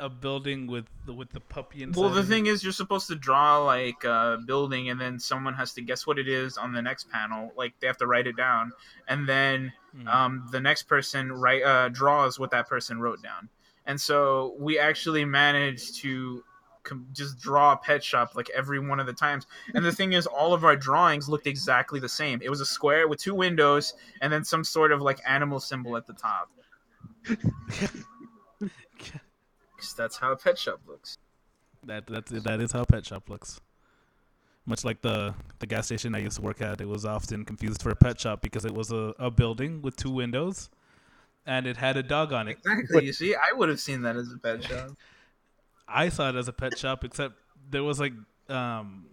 a building with the, with the puppy inside. well the thing is you're supposed to draw like a building and then someone has to guess what it is on the next panel like they have to write it down and then Hmm. um, the next person write uh, draws what that person wrote down and so we actually managed to just draw a pet shop like every one of the times. And the thing is all of our drawings looked exactly the same. It was a square with two windows and then some sort of like animal symbol at the top. 'Cause that's how a pet shop looks. That that's that is how pet shop looks. Much like the the gas station I used to work at, it was often confused for a pet shop because it was a, a building with two windows, and it had a dog on it. exactly you see i would have seen that as a pet shop I saw it as a pet shop, except there was like um,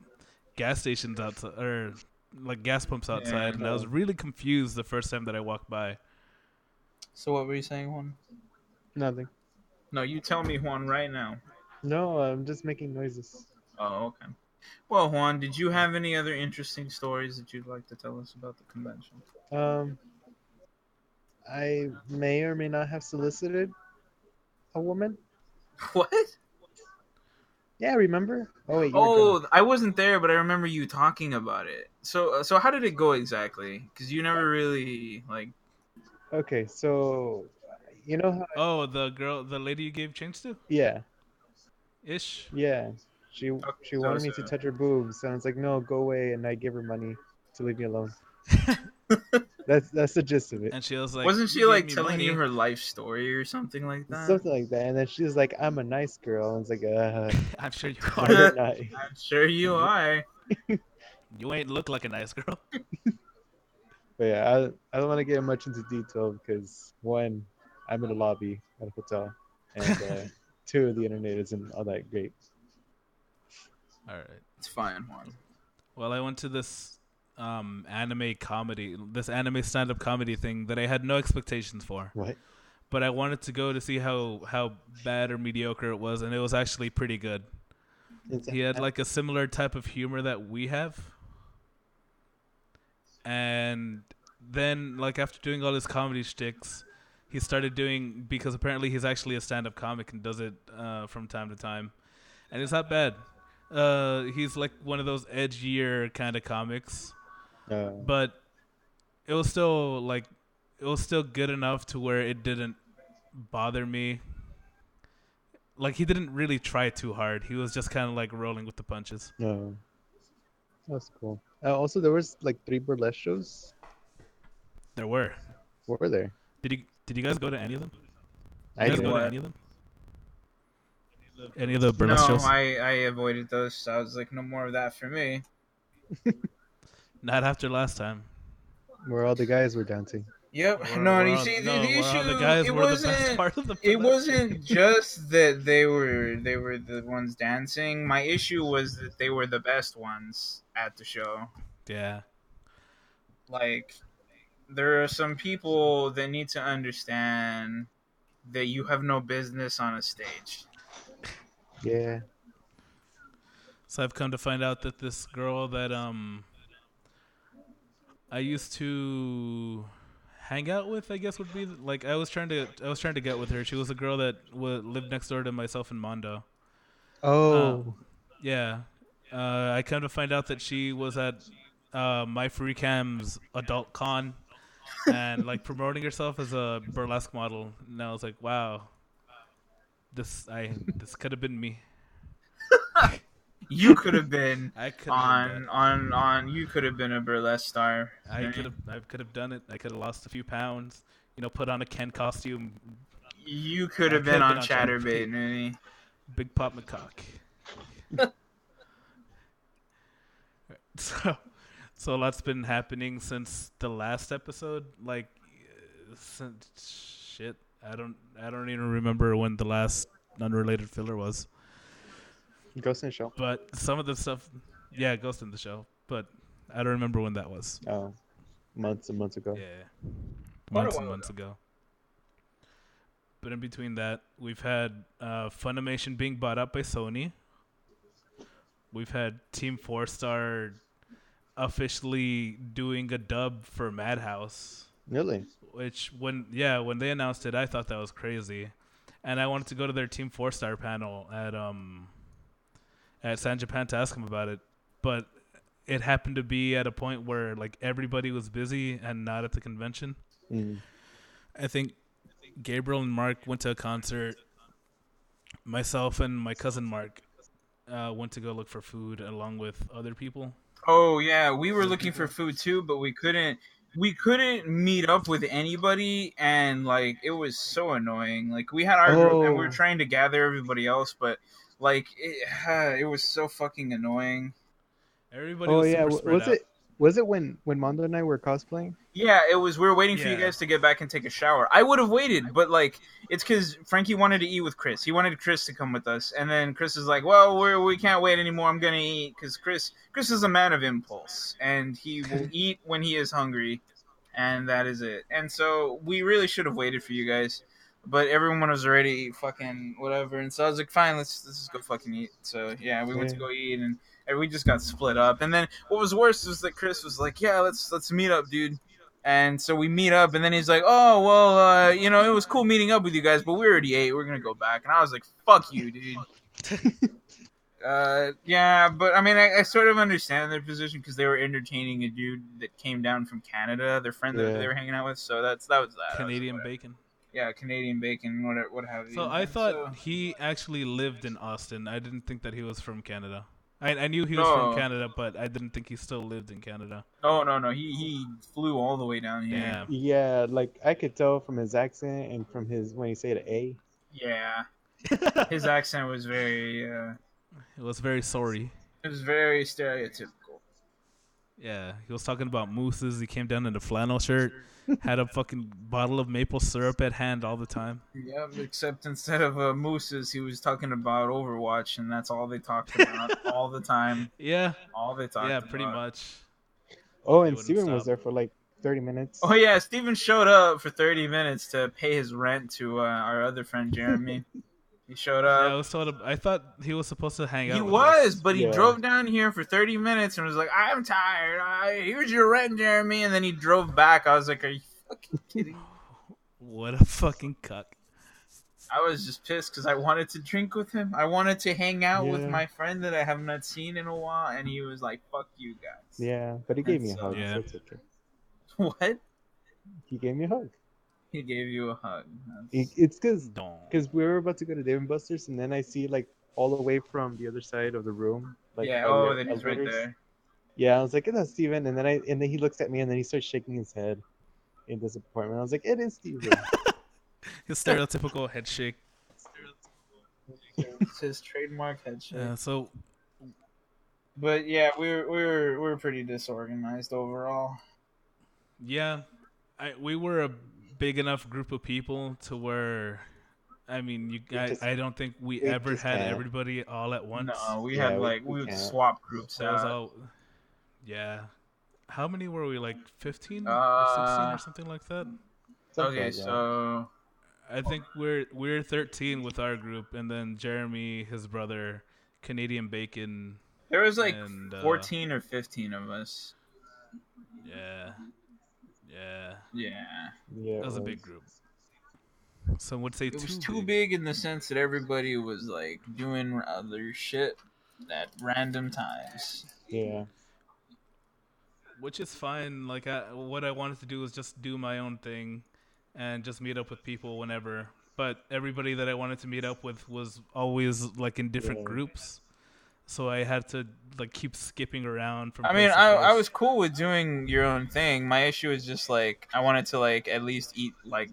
gas stations outside or like gas pumps outside, and I was really confused the first time that I walked by. so what were you saying juan Nothing. no you tell me juan right now No, I'm just making noises. Oh, okay. Well, Juan, did you have any other interesting stories that you'd like to tell us about the convention? Um, I may or may not have solicited a woman. What? Yeah, remember? Oh wait, Oh. I wasn't there, but I remember you talking about it. So, uh, so how did it go exactly? Because you never really like. Okay, so you know how? Oh, the girl, the lady you gave change to, Yeah, ish. yeah. She she so wanted me it's to touch her boobs, and I was like, no, go away, and I give her money to leave me alone. that's that's the gist of it. And she was like, Wasn't she like me telling you her life story or something like that? Something like that, and then she was like, "I'm a nice girl," and it's like, "Uh, I'm sure you are. you're. I'm sure you are. You ain't look like a nice girl. But yeah, I, I don't want to get much into detail because one, I'm in a lobby at a hotel, and uh, two, the internet isn't all that great. All right. It's fine, Juan. Well, I went to this um, anime comedy, this anime stand-up comedy thing that I had no expectations for, What? but I wanted to go to see how how bad or mediocre it was, and it was actually pretty good. It's, He had like a similar type of humor that we have, and then like after doing all his comedy shticks, he started doing because apparently he's actually a stand-up comic and does it uh, from time to time, and it's not bad. Uh, he's like one of those edgier kind of comics uh, but it was still like it was still good enough to where it didn't bother me. Like he didn't really try too hard. He was just kind of like rolling with the punches. Yeah, That's cool. Uh, also, there was like three burlesque shows. There were. What were there? Did you did you guys go to any of them? I You guys did. go What? to any of them? Any of the burlesque no, shows? I I avoided those. So I was like, no more of that for me. Not after last time. Where all the guys were dancing. Yep. Where- no, where you all- see, the, no, the where issue the guys it were the best wasn't. part of the It wasn't just that they were they were the ones dancing. My issue was that they were the best ones at the show. Yeah. Like, there are some people that need to understand that you have no business on a stage. Yeah. So I've come to find out that this girl that um I used to hang out with, I guess would be like I was trying to I was trying to get with her. She was a girl that w- lived next door to myself in Mondo. Oh. Yeah, uh, I come to find out that she was at uh, my free cam's adult con and like promoting herself as a burlesque model. And I was like, wow, this I this could have been me. You could have been been on on on. You could have been a burlesque star. I could have I could have done it. I could have lost a few pounds. You know, put on a Ken costume, You could have could been on on Chaturbate, Manny. big pop McCock. so, so a lot's been happening since the last episode. Like, since shit, I don't I don't even remember when the last unrelated filler was. Ghost in the Shell. But some of the stuff, yeah, Ghost in the Shell. But I don't remember when that was. Oh. Months and months ago. Yeah, Quite months and while months ago. But in between that, we've had uh, Funimation being bought up by Sony. We've had Team Four Star officially doing a dub for Madhouse, Really? which when yeah when they announced it, I thought that was crazy, and I wanted to go to their Team Four Star panel at um at San Japan to ask him about it, but it happened to be at a point where like everybody was busy and not at the convention. Mm. I think Gabriel and Mark went to a concert. Myself and my cousin Mark uh, went to go look for food along with other people. Oh yeah, we were looking for food too, but we couldn't. We couldn't meet up with anybody, and like it was so annoying. Like we had our group, and we were Oh. trying to gather everybody else, but like it, it was so fucking annoying. Everybody Oh was yeah. super w- spread Was out. it was it when when Mondo and I were cosplaying? Yeah, it was. We were waiting for you guys to get back and take a shower. I would have waited, but like it's because Frankie wanted to eat with Chris. He wanted Chris to come with us, and then Chris is like, "Well, we're, we can't wait anymore. I'm gonna eat." Because Chris, Chris is a man of impulse, and he will eat when he is hungry, and that is it. And so we really should have waited for you guys, but everyone was already fucking whatever. And so I was like, "Fine, let's let's just go fucking eat." So yeah, we went to go eat and. And we just got split up, and then what was worse was that Chris was like, "Yeah, let's let's meet up, dude." And so we meet up, and then he's like, "Oh well, uh, you know, it was cool meeting up with you guys, but we already ate. We're gonna go back." And I was like, "Fuck you, dude." uh, yeah, but I mean, I, I sort of understand their position because they were entertaining a dude that came down from Canada, their friend that they were hanging out with. So that's that was that. That was Canadian bacon. Yeah, Canadian bacon, what what have you. So I thought So- he actually lived in Austin. I didn't think that he was from Canada. I, I knew he was No. from Canada, but I didn't think he still lived in Canada. Oh no no he he flew all the way down here. Yeah. Yeah, like I could tell from his accent and from his when he said A. Yeah. His accent was very uh It was very sorry. it was very stereotypical. Yeah, he was talking about mooses. He came down in a flannel shirt, had a fucking bottle of maple syrup at hand all the time. Yep, except instead of uh, mooses, he was talking about Overwatch, and that's all they talked about all the time. Yeah, All they talked yeah, about. pretty much. Oh, and wouldn't Steven was there for like 30 minutes. Oh yeah, Steven showed up for 30 minutes to pay his rent to uh, our other friend Jeremy. he showed Yeah, I up. was told. I thought he was supposed to hang out. He with was, us. but he Yeah. drove down here for 30 minutes and was like, "I'm tired. I, here's your rent, Jeremy." And then he drove back. I was like, "Are you fucking kidding?" What a fucking cuck. I was just pissed because I wanted to drink with him. I wanted to hang out with my friend that I have not seen in a while, and he was like, "Fuck you guys." Yeah, but he gave me a hug. so okay. What? He gave me a hug. He gave you a hug. It, That's- it's because because we were about to go to Dave and Buster's, and then I see like all the way from the other side of the room. Like yeah. Oh, then he's right there. Yeah, I was like, "It's Steven. and then I and then he looks at me, and then he starts shaking his head in disappointment. I was like, "It is Steven. His stereotypical head shake. It's his trademark headshot. Yeah, so But yeah, we were we were we were pretty disorganized overall. yeah, I, we were a big enough group of people to where, I mean, you. I, just- I don't think we ever had can't. everybody all at once. No, we Yeah, had like we we, would can't. swap groups So it was out. all, yeah. How many were we? Like fifteen or Uh, sixteen or something like that. Something okay, like that. so I think we're we're thirteen with our group, and then Jeremy, his brother, Canadian Bacon, there was like and uh, fourteen or fifteen of us. Yeah, yeah, Yeah, yeah, that was a big group. Some would say it was too too big in the sense that everybody was like doing other shit at random times. Yeah, which is fine. Like I, what I wanted to do was just do my own thing, and just meet up with people whenever. But everybody that I wanted to meet up with was always like in different Yeah. groups, so I had to like keep skipping around from. I mean, I, I was cool with doing your own thing. My issue is just like I wanted to like at least eat like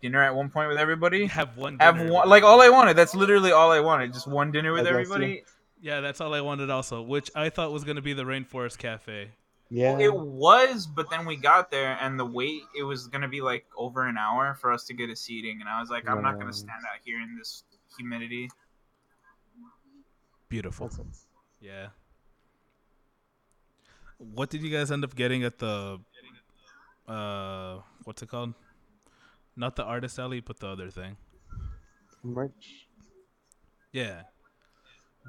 dinner at one point with everybody. have one. Have one like all I wanted. That's literally all I wanted. Just one dinner with everybody. Yeah, that's all I wanted. Also, which I thought was gonna be the Rainforest Cafe. yeah. It was, but then we got there and the wait it was gonna be like over an hour for us to get a seating, and I was like, I'm not gonna stand out here in this humidity. Beautiful. That. Yeah. What did you guys end up getting at the uh what's it called? Not the artist alley, but the other thing. merch. Yeah.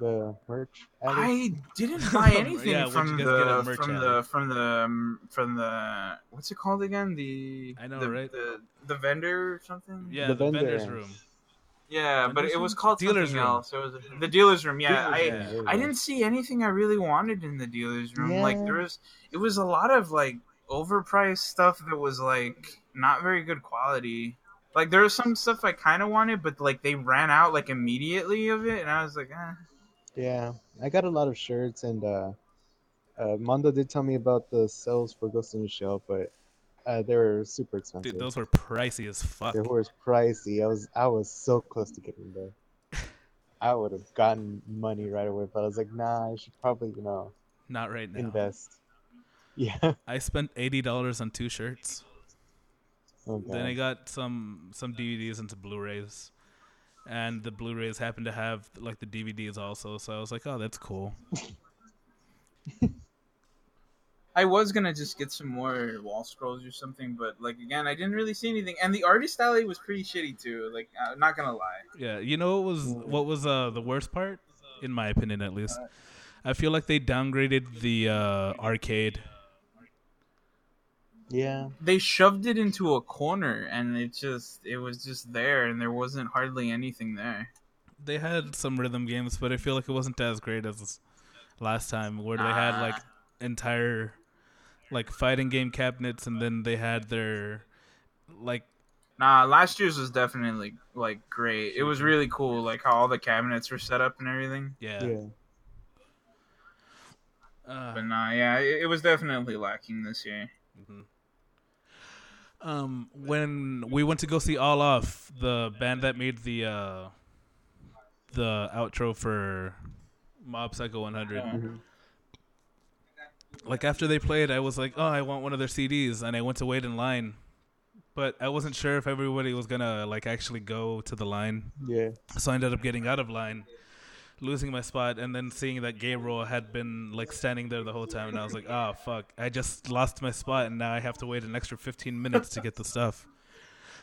The merch. alley. I didn't buy anything Yeah, from you guys get at the Merch from Alley? the from the um, from the what's it called again? The I know, the, right? The the vendor or something. Yeah, The the, vendor vendor's room. Yeah, but it was called Dealer's something room. else. It was the dealer's room. Yeah, Dealer's I room, I didn't see anything I really wanted in the dealer's room. Like there was, it was a lot of like overpriced stuff that was like not very good quality. Like there was some stuff I kind of wanted, but like they ran out like immediately of it, and I was like, eh. Yeah, I got a lot of shirts, and uh, uh, Mondo did tell me about the sales for Ghost in the Shell, but uh, they were super expensive. Dude, those were pricey as fuck. They were pricey. I was I was so close to getting there. I would have gotten money right away, but I was like, nah, I should probably you know Not right now. invest. Yeah. I spent eighty dollars on two shirts. Okay. Then I got some some DVDs and some Blu-rays, and the Blu-rays happened to have like the DVDs also. So I was like, oh, that's cool. I was gonna just get some more wall scrolls or something, but like again, I didn't really see anything. And the artist alley was pretty shitty too. Like, I'm not gonna lie. Yeah, you know what was what was uh the worst part, in my opinion at least. I feel like they downgraded the uh, arcade. Yeah. they shoved it into a corner and it just it was just there and there wasn't hardly anything there. They had some rhythm games, but I feel like it wasn't as great as last time, where they had like Ah. entire like fighting game cabinets, and then they had their like Nah, last year's was definitely like great. It was really cool, like how all the cabinets were set up and everything. yeah. Yeah. Uh, But nah, yeah, it, it was definitely lacking this year. mhm. Um, when we went to go see All Off, the band that made the uh, the outro for Mob Psycho 100, Yeah. Like after they played, I was like, oh, I want one of their CDs, and I went to wait in line, but I wasn't sure if everybody was gonna like actually go to the line, Yeah. so I ended up getting out of line, losing my spot, and then seeing that Gabriel had been like standing there the whole time, and I was like, oh fuck, I just lost my spot, and now I have to wait an extra 15 minutes to get the stuff.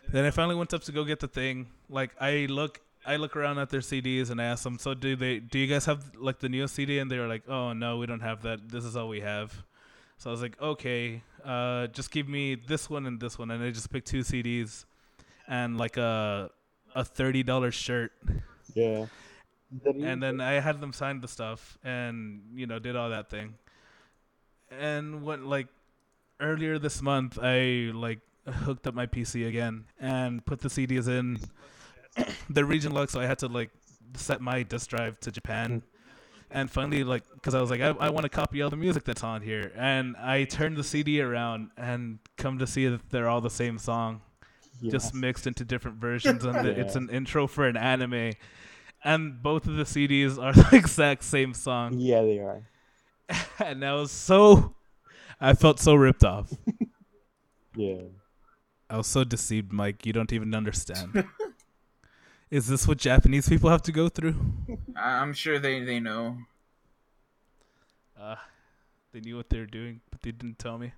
Then I finally went up to go get the thing. Like I look, I look around at their CDs and I ask them, so do they? Do you guys have like the new CD? And they were like, oh no, we don't have that. This is all we have. So I was like, okay, uh, just give me this one and this one, and I just picked two CDs and like a a thirty dollar shirt, Yeah. and then I had them sign the stuff and you know did all that thing. And what like earlier this month, I like hooked up my PC again and put the CDs in the region lock, so I had to like set my disk drive to Japan. Mm-hmm. And finally, like, because I was like, I, I want to copy all the music that's on here, and I turned the CD around and come to see that they're all the same song yeah. just mixed into different versions, and the, it's an intro for an anime. And both of the CDs are the exact same song, yeah, they are. and I was so, I felt so ripped off. Yeah. I was so deceived, Mike. You don't even understand. Is this what Japanese people have to go through? I- I'm sure they they know. Uh, they knew what they were doing, but they didn't tell me.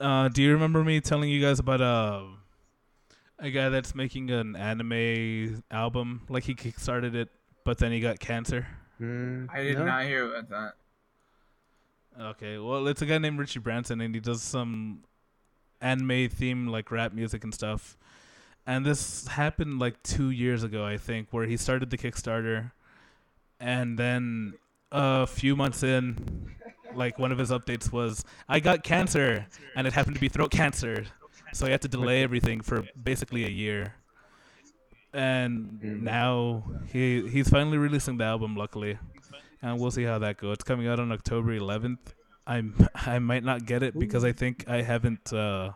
Uh, do you remember me telling you guys about uh, a guy that's making an anime album? Like he kickstarted it, but then he got cancer. Mm, I did no? not hear about that. Okay, well, it's a guy named Richie Branson, and he does some anime theme like rap music and stuff. And this happened like two years ago, I think, where he started the Kickstarter, and then a few months in, like one of his updates was, "I got cancer, and it happened to be throat cancer, so he had to delay everything for basically a year." And Mhm. now he he's finally releasing the album, luckily and we'll see how that goes. It's coming out on October 11th. I'm I might not get it because I think I haven't uh,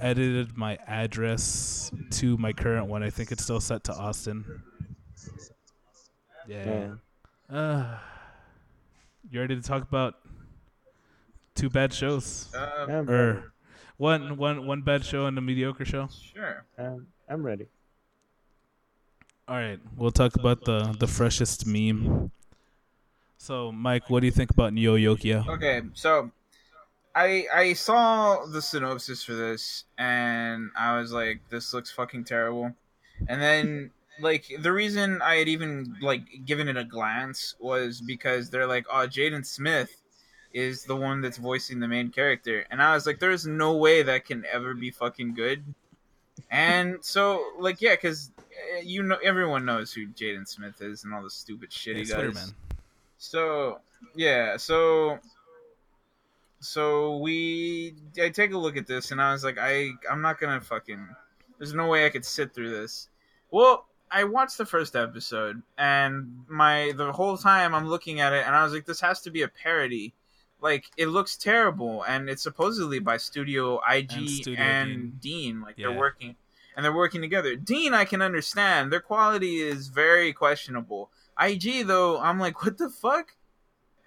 edited my address to my current one. I think it's still set to Austin. Yeah. Yeah. Uh, you ready to talk about two bad shows Uh, I'm, or one one one bad show and a mediocre show? sure. I'm, I'm ready. All right, we'll talk about the the freshest meme. So, Mike, what do you think about Neo Yokio? Okay, so I I saw the synopsis for this and I was like, this looks fucking terrible. And then like the reason I had even like given it a glance was because they're like, oh, Jaden Smith is the one that's voicing the main character, and I was like, there's no way that can ever be fucking good. And so like yeah, because eh, you know everyone knows who Jaden Smith is and all the stupid shit he Yeah, does. Spider-Man. So yeah, so so we I take a look at this and I was like, I I'm not gonna fucking. There's no way I could sit through this. Well, I watched the first episode and my the whole time I'm looking at it and I was like, this has to be a parody. Like it looks terrible and it's supposedly by Studio IG And and, Dean. Dean. Like Yeah. they're working and they're working together. Dean, I can understand. Their quality is very questionable. IG though, I'm like, what the fuck?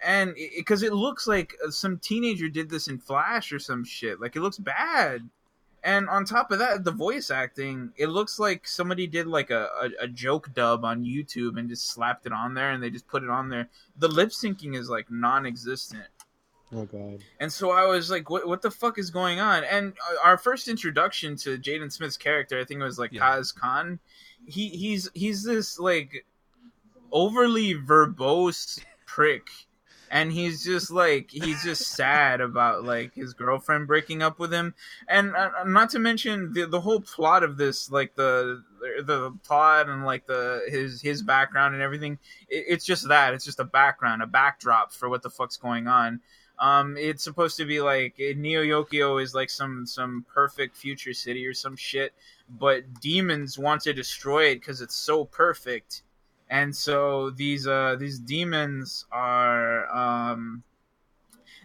And because it, looks like uh, some teenager did this in Flash or some shit. Like it looks bad. And on top of that, the voice acting, it looks like somebody did like a, a, a joke dub on YouTube and just slapped it on there and they just put it on there. The lip syncing is like non existent. Oh god. And so I was like, "What? What the fuck is going on?" And uh, our first introduction to Jaden Smith's character, I think it was like Yeah. Kaz Kaan. He he's he's this like overly verbose prick and he's just like he's just sad about like his girlfriend breaking up with him. And uh, not to mention the the whole plot of this like the the plot and like the his his background and everything it, it's just that. It's just a background a backdrop for what the fuck's going on. Um it's supposed to be like neo yokio is like some some perfect future city or some shit but demons want to destroy it because it's so perfect and so these uh these demons are um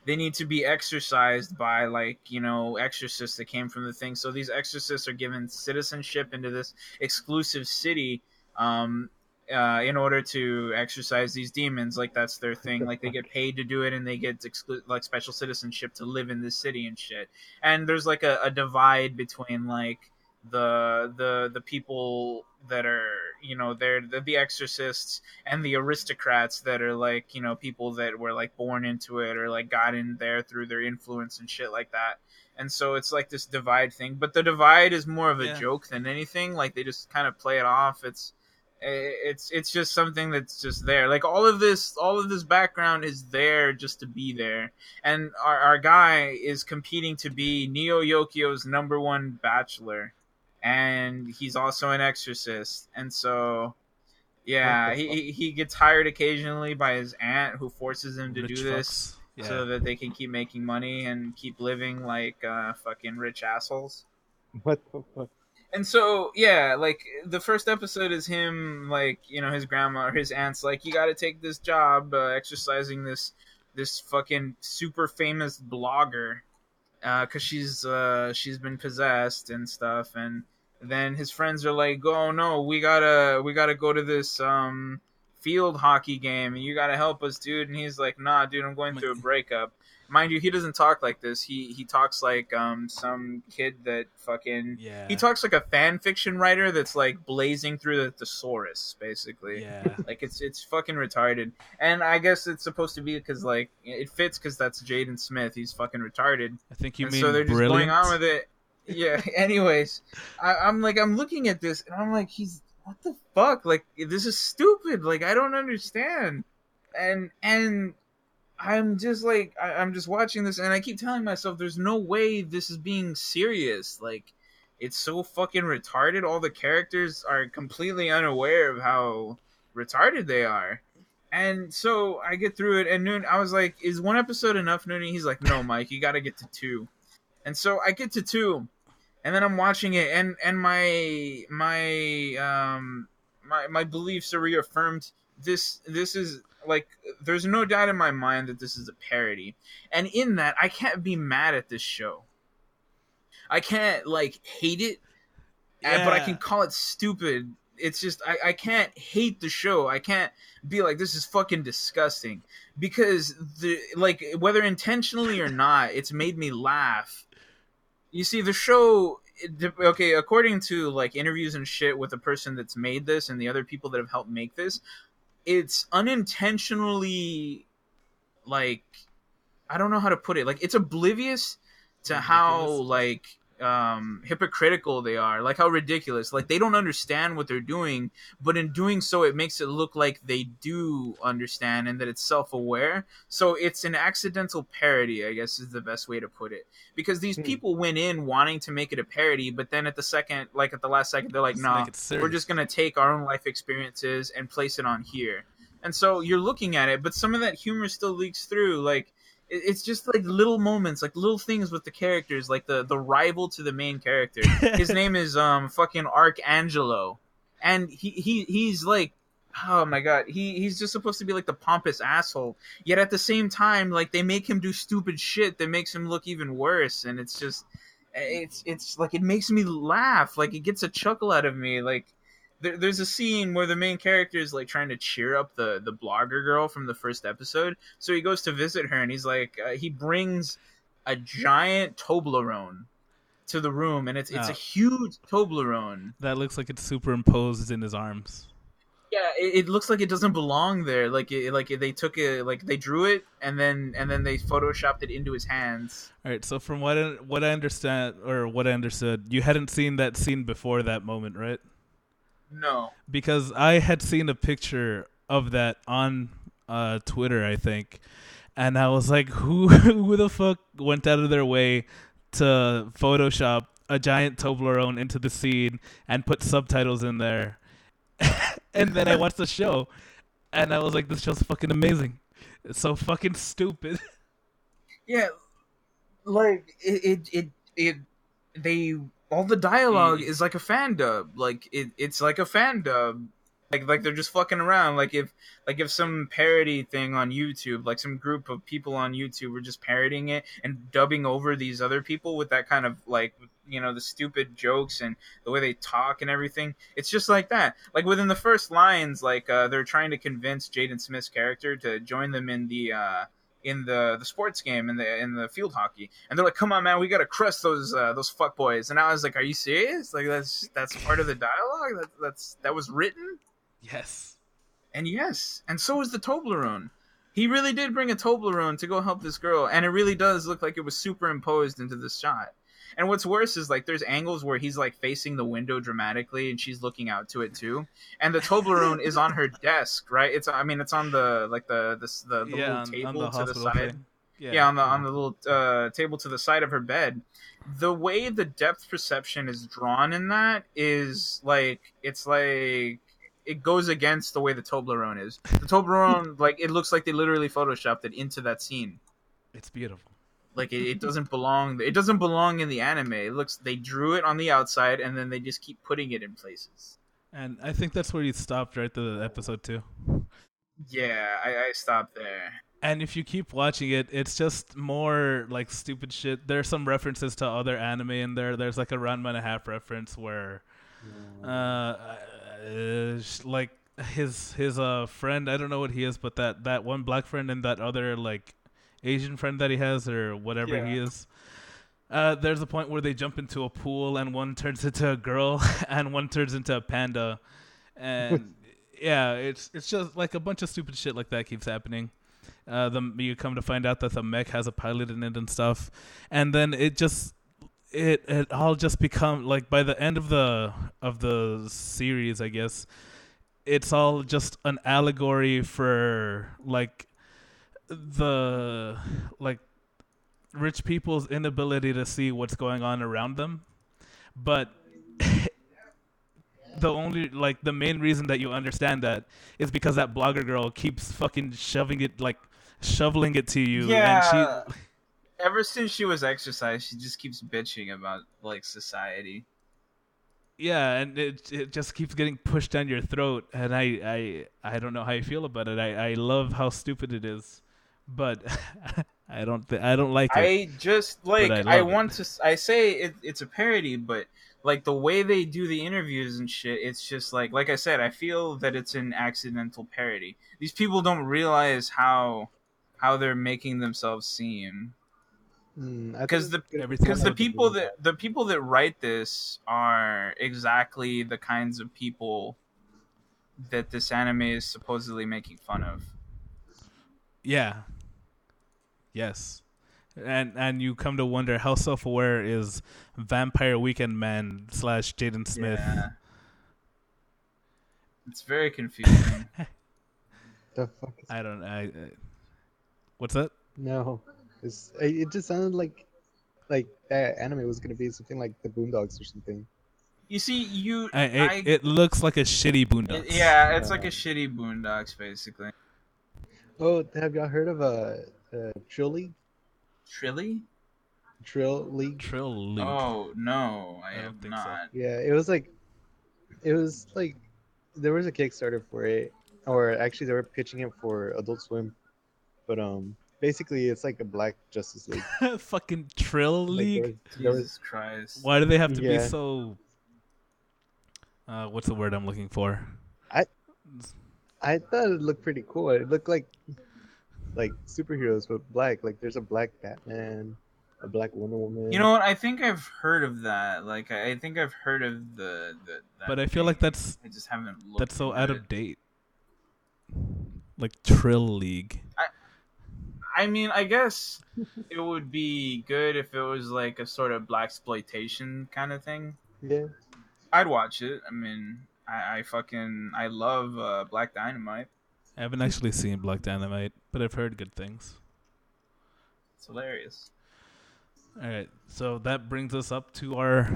they need to be exorcised by like you know exorcists that came from the thing. So these exorcists are given citizenship into this exclusive city um uh, in order to exorcise these demons. Like that's their thing. Like they get paid to do it and they get exclu- like special citizenship to live in this city and shit. And there's like a, a divide between like the the the people that are you know they're the, the exorcists and the aristocrats that are like you know people that were like born into it or like got in there through their influence and shit like that. And so it's like this divide thing. But the divide is more of a Yeah. joke than anything. Like they just kind of play it off. It's eh, it's it's just something that's just there. Like all of this all of this background is there just to be there. And our, our guy is competing to be neo yokio's number one bachelor and he's also an exorcist and so yeah he, he gets hired occasionally by his aunt who forces him to Rich do this. Yeah. so that they can keep making money and keep living like uh, fucking rich assholes What the fuck? and so yeah like the first episode is him like you know his grandma or his aunt's like you got to take this job uh, exercising this this fucking super famous blogger because she's uh she's been possessed and stuff and then his friends are like oh no we gotta we gotta go to this um field hockey game and you gotta help us dude. And he's like nah dude i'm going through a breakup. Mind you he doesn't talk like this. He he talks like um some kid that fucking yeah. he talks like a fan fiction writer that's like blazing through the thesaurus basically. Yeah. like it's it's fucking retarded. And i guess it's supposed to be because like it fits because that's jaden smith. He's fucking retarded. I think you and mean so they're just brilliant. going on with it yeah anyways I, i'm like i'm looking at this and i'm like he's what the fuck? Like this is stupid. Like i don't understand. And and i'm just like I, i'm just watching this and i keep telling myself there's no way this is being serious. Like it's so fucking retarded. All the characters are completely unaware of how retarded they are. And so i get through it and noon i was like is one episode enough noonie he's like no mike you gotta get to two and so I get to two, and then I'm watching it, and and my my um my my beliefs are reaffirmed. This this is like there's no doubt in my mind that this is a parody, and in that I can't be mad at this show. I can't like hate it, uh, but I can call it stupid. It's just I, I can't hate the show. I can't be like this is fucking disgusting because the like whether intentionally or not, it's made me laugh. You see, the show okay according to like interviews and shit with the person that's made this and the other people that have helped make this, it's unintentionally like I don't know how to put it. Like it's oblivious to how like um hypocritical they are like how ridiculous like they don't understand what they're doing but in doing so it makes it look like they do understand and that it's self-aware so it's an accidental parody i guess is the best way to put it because these Hmm. people went in wanting to make it a parody but then at the second like at the last second they're like Let's nah make it serious. we're just gonna take our own life experiences and place it on here and so you're looking at it but some of that humor still leaks through like it's just like little moments like little things with the characters like the the rival to the main character. His name is um fucking Arcangelo. And he, he he's like oh my god he he's just supposed to be like the pompous asshole. Yet at the same time like they make him do stupid shit that makes him look even worse. And it's just it's it's like it makes me laugh. Like it gets a chuckle out of me. Like there, there's a scene where the main character is like trying to cheer up the the blogger girl from the first episode so he goes to visit her and he's like uh, he brings a giant toblerone to the room and it's it's a Oh. huge toblerone that looks like it's superimposed in his arms. yeah it, it looks like it doesn't belong there like it like they took it like they drew it and then and then they photoshopped it into his hands All right, so from what I, what I understand or what I understood, you hadn't seen that scene before that moment, right? No Because I had seen a picture of that on uh, Twitter, I think, and I was like, who who the fuck went out of their way to Photoshop a giant Toblerone into the scene and put subtitles in there? and then I watched the show, and I was like, this show's fucking amazing. It's so fucking stupid. Yeah, like it, it, it, it they all the dialogue Mm. is like a fan dub. Like it, it's like a fan dub. Like like they're just fucking around. Like if like if some parody thing on YouTube, like some group of people on YouTube were just parodying it and dubbing over these other people with that kind of like you know the stupid jokes and the way they talk and everything. It's just like that. Like within the first lines, like uh, they're trying to convince Jaden Smith's character to join them in the. Uh, in the the sports game in the in the field hockey and they're like come on man we gotta crush those uh, those fuck boys. And i was like are you serious? Like that's that's part of the dialogue? That, that's that was written? Yes. and yes and so is the toblerone. He really did bring a toblerone to go help this girl and it really does look like it was superimposed into this shot and what's worse is like there's angles where he's like facing the window dramatically and she's looking out to it too and the toblerone is on her desk right it's i mean it's on the like the the, the, the yeah, little on, table on the to the side thing. yeah, on the on the little uh, table to the side of her bed. The way the depth perception is drawn in that is like it's like it goes against the way the Toblerone is. The Toblerone, like it looks like they literally photoshopped it into that scene. It's beautiful. Like it, it doesn't belong. It doesn't belong in the anime. It looks they drew it on the outside and then they just keep putting it in places. And I think that's where you stopped right to the episode two. Yeah, I, I stopped there. And if you keep watching it, it's just more like stupid shit. There's some references to other anime in there. There's like a Ranma and a half reference where, uh, uh, like his his uh friend. I don't know what he is, but that that one black friend and that other like Asian friend that he has or whatever he is. Uh, there's a point where they jump into a pool and one turns into a girl and one turns into a panda, and yeah, it's it's just like a bunch of stupid shit like that keeps happening. Uh, the you come to find out that the mech has a pilot in it and stuff, and then it just it it all just become like by the end of the of the series, I guess it's all just an allegory for like the like rich people's inability to see what's going on around them, but the only like the main reason that you understand that is because that blogger girl keeps fucking shoving it like shoveling it to you Yeah. and she Ever since she was exercised, she just keeps bitching about like society. yeah and it it just keeps getting pushed down your throat and i i i don't know how you feel about it i i love how stupid it is but i don't th- i don't like it I just like I I, love it. want to. s- I say it, it's a parody, but like the way they do the interviews and shit, it's just like like I said. I feel that it's an accidental parody. These people don't realize how how they're making themselves seem Mm, because think the because the people Boondocks. that the people that write this are exactly the kinds of people that this anime is supposedly making fun of. yeah yes and and you come to wonder how self-aware is vampire weekend man slash jaden smith Yeah. It's very confusing. the fuck is i don't i, I what's that no. It's, it it just sounded like like that anime was gonna be something like the Boondocks or something. you see, you I, it, I- it looks like a shitty boondocks Yeah, it's like a shitty Boondocks, basically. Oh, have y'all heard of a uh, uh, Trill League? Trilly? Trill League? trill League. Oh no, I, I don't have think so. not. Yeah, it was like, it was like, there was a Kickstarter for it, or actually they were pitching it for Adult Swim, but um, basically it's like a Black Justice League. fucking trill Like, league there was- there was- Jesus Christ. why do they have to be so uh what's the word i'm looking for I- I thought it looked pretty cool. It looked like like superheroes but black. Like there's a black Batman, a black Wonder Woman. You know what? I think I've heard of that. Like, I I think I've heard of the. the that but i feel like that's I just haven't looked. that's so into out it. of date like trill league I, I mean, I guess it would be good if it was like a sort of black exploitation kind of thing. Yeah. I'd watch it. I mean, I, I fucking I love uh, Black Dynamite. I haven't actually seen Black Dynamite, but I've heard good things. It's hilarious. All right, so that brings us up to our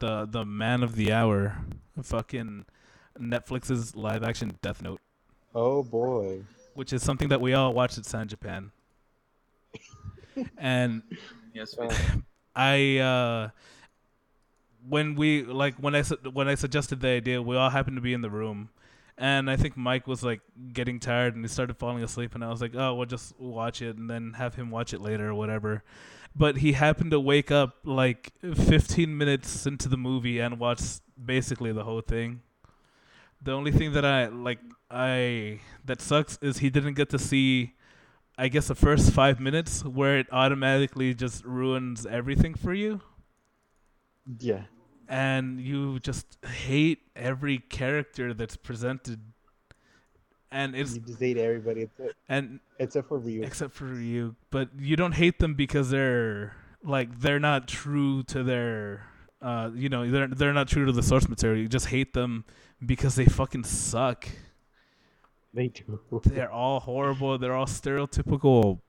the the man of the hour, fucking Netflix's live action Death Note, Oh boy. which is something that we all watched at San Japan. and Yes, we I uh when we like when I when I suggested the idea, we all happened to be in the room. And I think Mike was like getting tired and he started falling asleep and I was like, "Oh, we'll just watch it and then have him watch it later or whatever." But he happened to wake up like 15 minutes into the movie and watch basically the whole thing. The only thing that I like I that sucks is he didn't get to see I guess the first 5 minutes where it automatically just ruins everything for you Yeah. And you just hate every character that's presented and it's You just hate everybody except, and except for Ryuk. except for you but you don't hate them because they're like they're not true to their uh you know they're they're not true to the source material you just hate them because they fucking suck They do. they're all horrible they're all stereotypical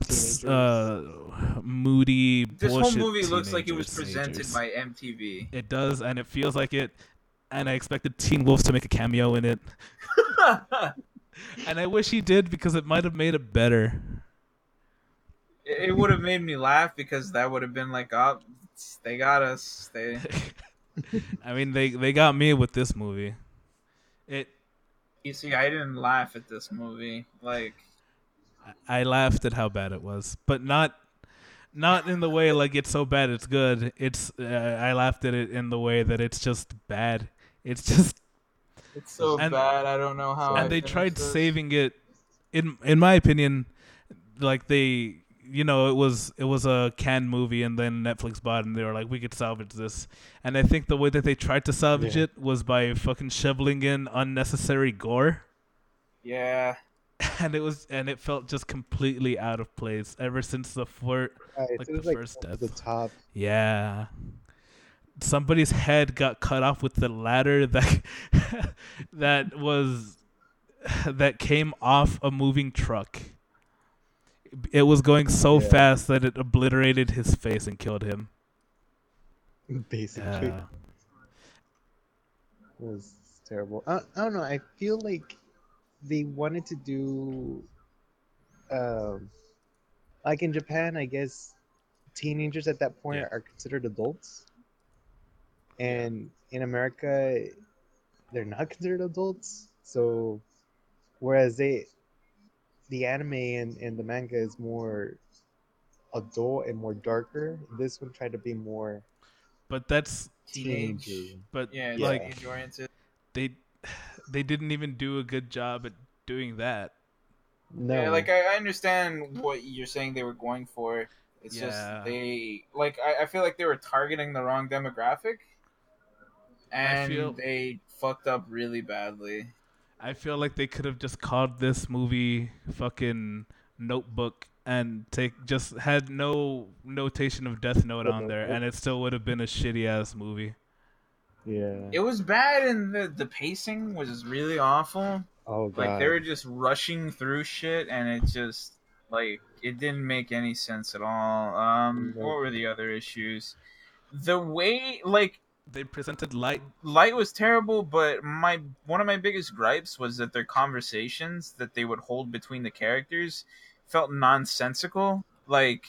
Teenagers. uh moody This whole movie looks like it was teenagers. presented by MTV. It does, and it feels like it. And I expected Teen Wolf to make a cameo in it, and I wish he did because it might have made it better. it would have made me laugh because that would have been like, oh, they got us. They I mean, they they got me with this movie. It. You see, I didn't laugh at this movie. Like, I laughed at how bad it was, but not. Not in the way like it's so bad it's good. It's uh, I laughed at it in the way that it's just bad. It's just it's so And- bad. I don't know how. I and they tried this. saving it in in my opinion like they you know it was it was a canned movie and then netflix bought it and they were like we could salvage this and i think the way that they tried to salvage Yeah. it was by fucking shoveling in unnecessary gore Yeah, and it was and it felt just completely out of place ever since the Uh, it like the like first death. the top. yeah somebody's head got cut off with the ladder that that was that came off a moving truck. It was going so Yeah. fast that it obliterated his face and killed him. Basically, Yeah. it was terrible. I, I don't know. I feel like they wanted to do, um, like in Japan, I guess teenagers at that point Yeah. are considered adults, and in America, they're not considered adults. So, whereas they, the anime and, and the manga is more adult and more darker. This one tried to be more But that's teenage. teenager. but Yeah, like teenage oriented. they they didn't even do a good job at doing that. No, Yeah, like I, I understand what you're saying they were going for. It's Yeah. just they like I, I feel like they were targeting the wrong demographic, and feel- they fucked up really badly. I feel like they could have just called this movie fucking Notebook and take just had no notation of Death Note on there, and it still would have been a shitty ass movie. Yeah. It was bad, and the the pacing was really awful. Oh god. Like they were just rushing through shit, and it just like it didn't make any sense at all. Um, Nope. what were the other issues? The way like They presented light. light was terrible, but my one of my biggest gripes was that their conversations that they would hold between the characters felt nonsensical. Like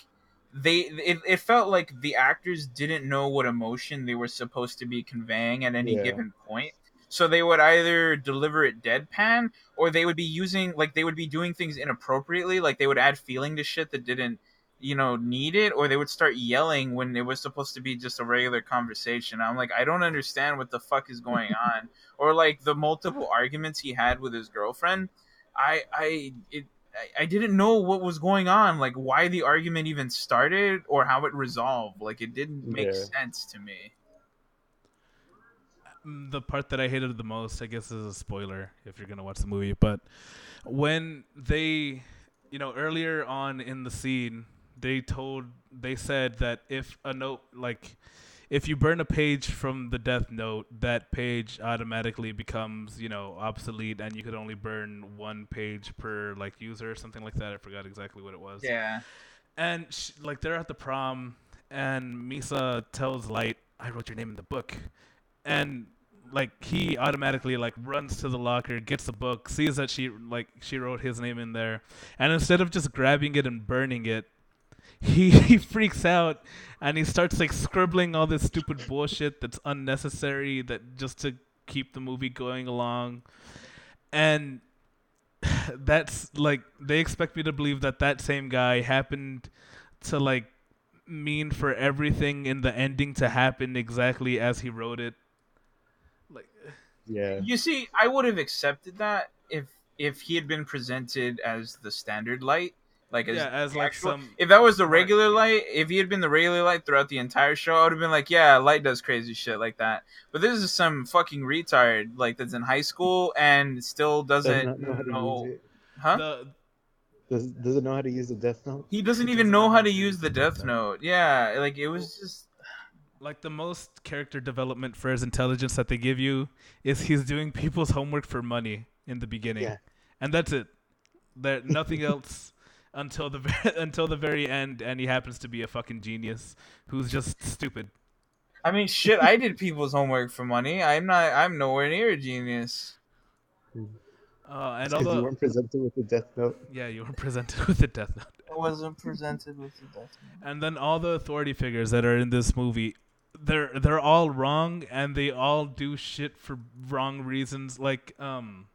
they it, it felt like the actors didn't know what emotion they were supposed to be conveying at any Yeah. given point. So they would either deliver it deadpan or they would be using like they would be doing things inappropriately, like they would add feeling to shit that didn't you know need it or they would start yelling when it was supposed to be just a regular conversation i'm like i don't understand what the fuck is going on or like the multiple arguments he had with his girlfriend i i it I- I didn't know what was going on, like why the argument even started or how it resolved. Like it didn't make Yeah. sense to me. Mm, The part that I hated the most, I guess, is a spoiler if you're gonna watch the movie. But when they, you know, earlier on in the scene, they told, they said that if a note, like, if you burn a page from the Death Note, that page automatically becomes, you know, obsolete, and you could only burn one page per like user or something like that. I forgot exactly what it was. Yeah. And sh like they're at the prom, and Misa tells Light, "I wrote your name in the book," and like he automatically like runs to the locker, gets the book, sees that she like she wrote his name in there, and instead of just grabbing it and burning it, he he freaks out and he starts like scribbling all this stupid bullshit that's unnecessary that just to keep the movie going along, and that's like they expect me to believe that that same guy happened to like mean for everything in the ending to happen exactly as he wrote it like Yeah. You see, I would have accepted that if if he had been presented as the standard light, like as, yeah as like actual- some If that was the regular light, if he had been the regular light throughout the entire show, I would have been like, yeah, light does crazy shit like that. But this is some fucking retard like that's in high school and still Does doesn't not know how to know, use it. huh? the, Does doesn't know how to use the Death Note. He doesn't He even doesn't know know how how to to use use the the Death Death Note. Yeah, like it was just like the most character development for his intelligence that they give you is he's doing people's homework for money in the beginning, Yeah. and that's it. There nothing else until the ve- until the very end, and he happens to be a fucking genius who's just stupid. I mean, shit. I did people's homework for money. I'm not. I'm nowhere near a genius. Uh, and Because you weren't presented with the Death Note. yeah, you were presented with the death note. I wasn't presented with the death. Note. And then all the authority figures that are in this movie, they're they're all wrong and they all do shit for wrong reasons. Like um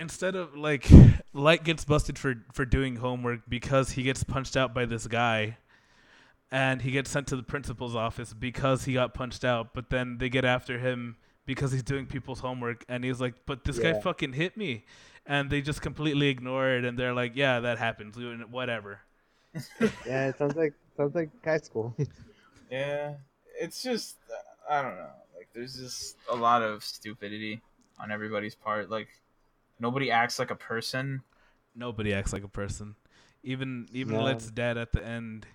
instead of like Light gets busted for for doing homework because he gets punched out by this guy and he gets sent to the principal's office because he got punched out, but then they get after him because he's doing people's homework and he's like, "But this guy fucking hit me." And they just completely ignore it and they're like, "Yeah, that happens. Whatever." Yeah, it sounds like sounds like high school. Yeah, it's just uh, I don't know. Like, there's just a lot of stupidity on everybody's part. Like, nobody acts like a person. nobody acts like a person. Even even No. Light's dad at the end,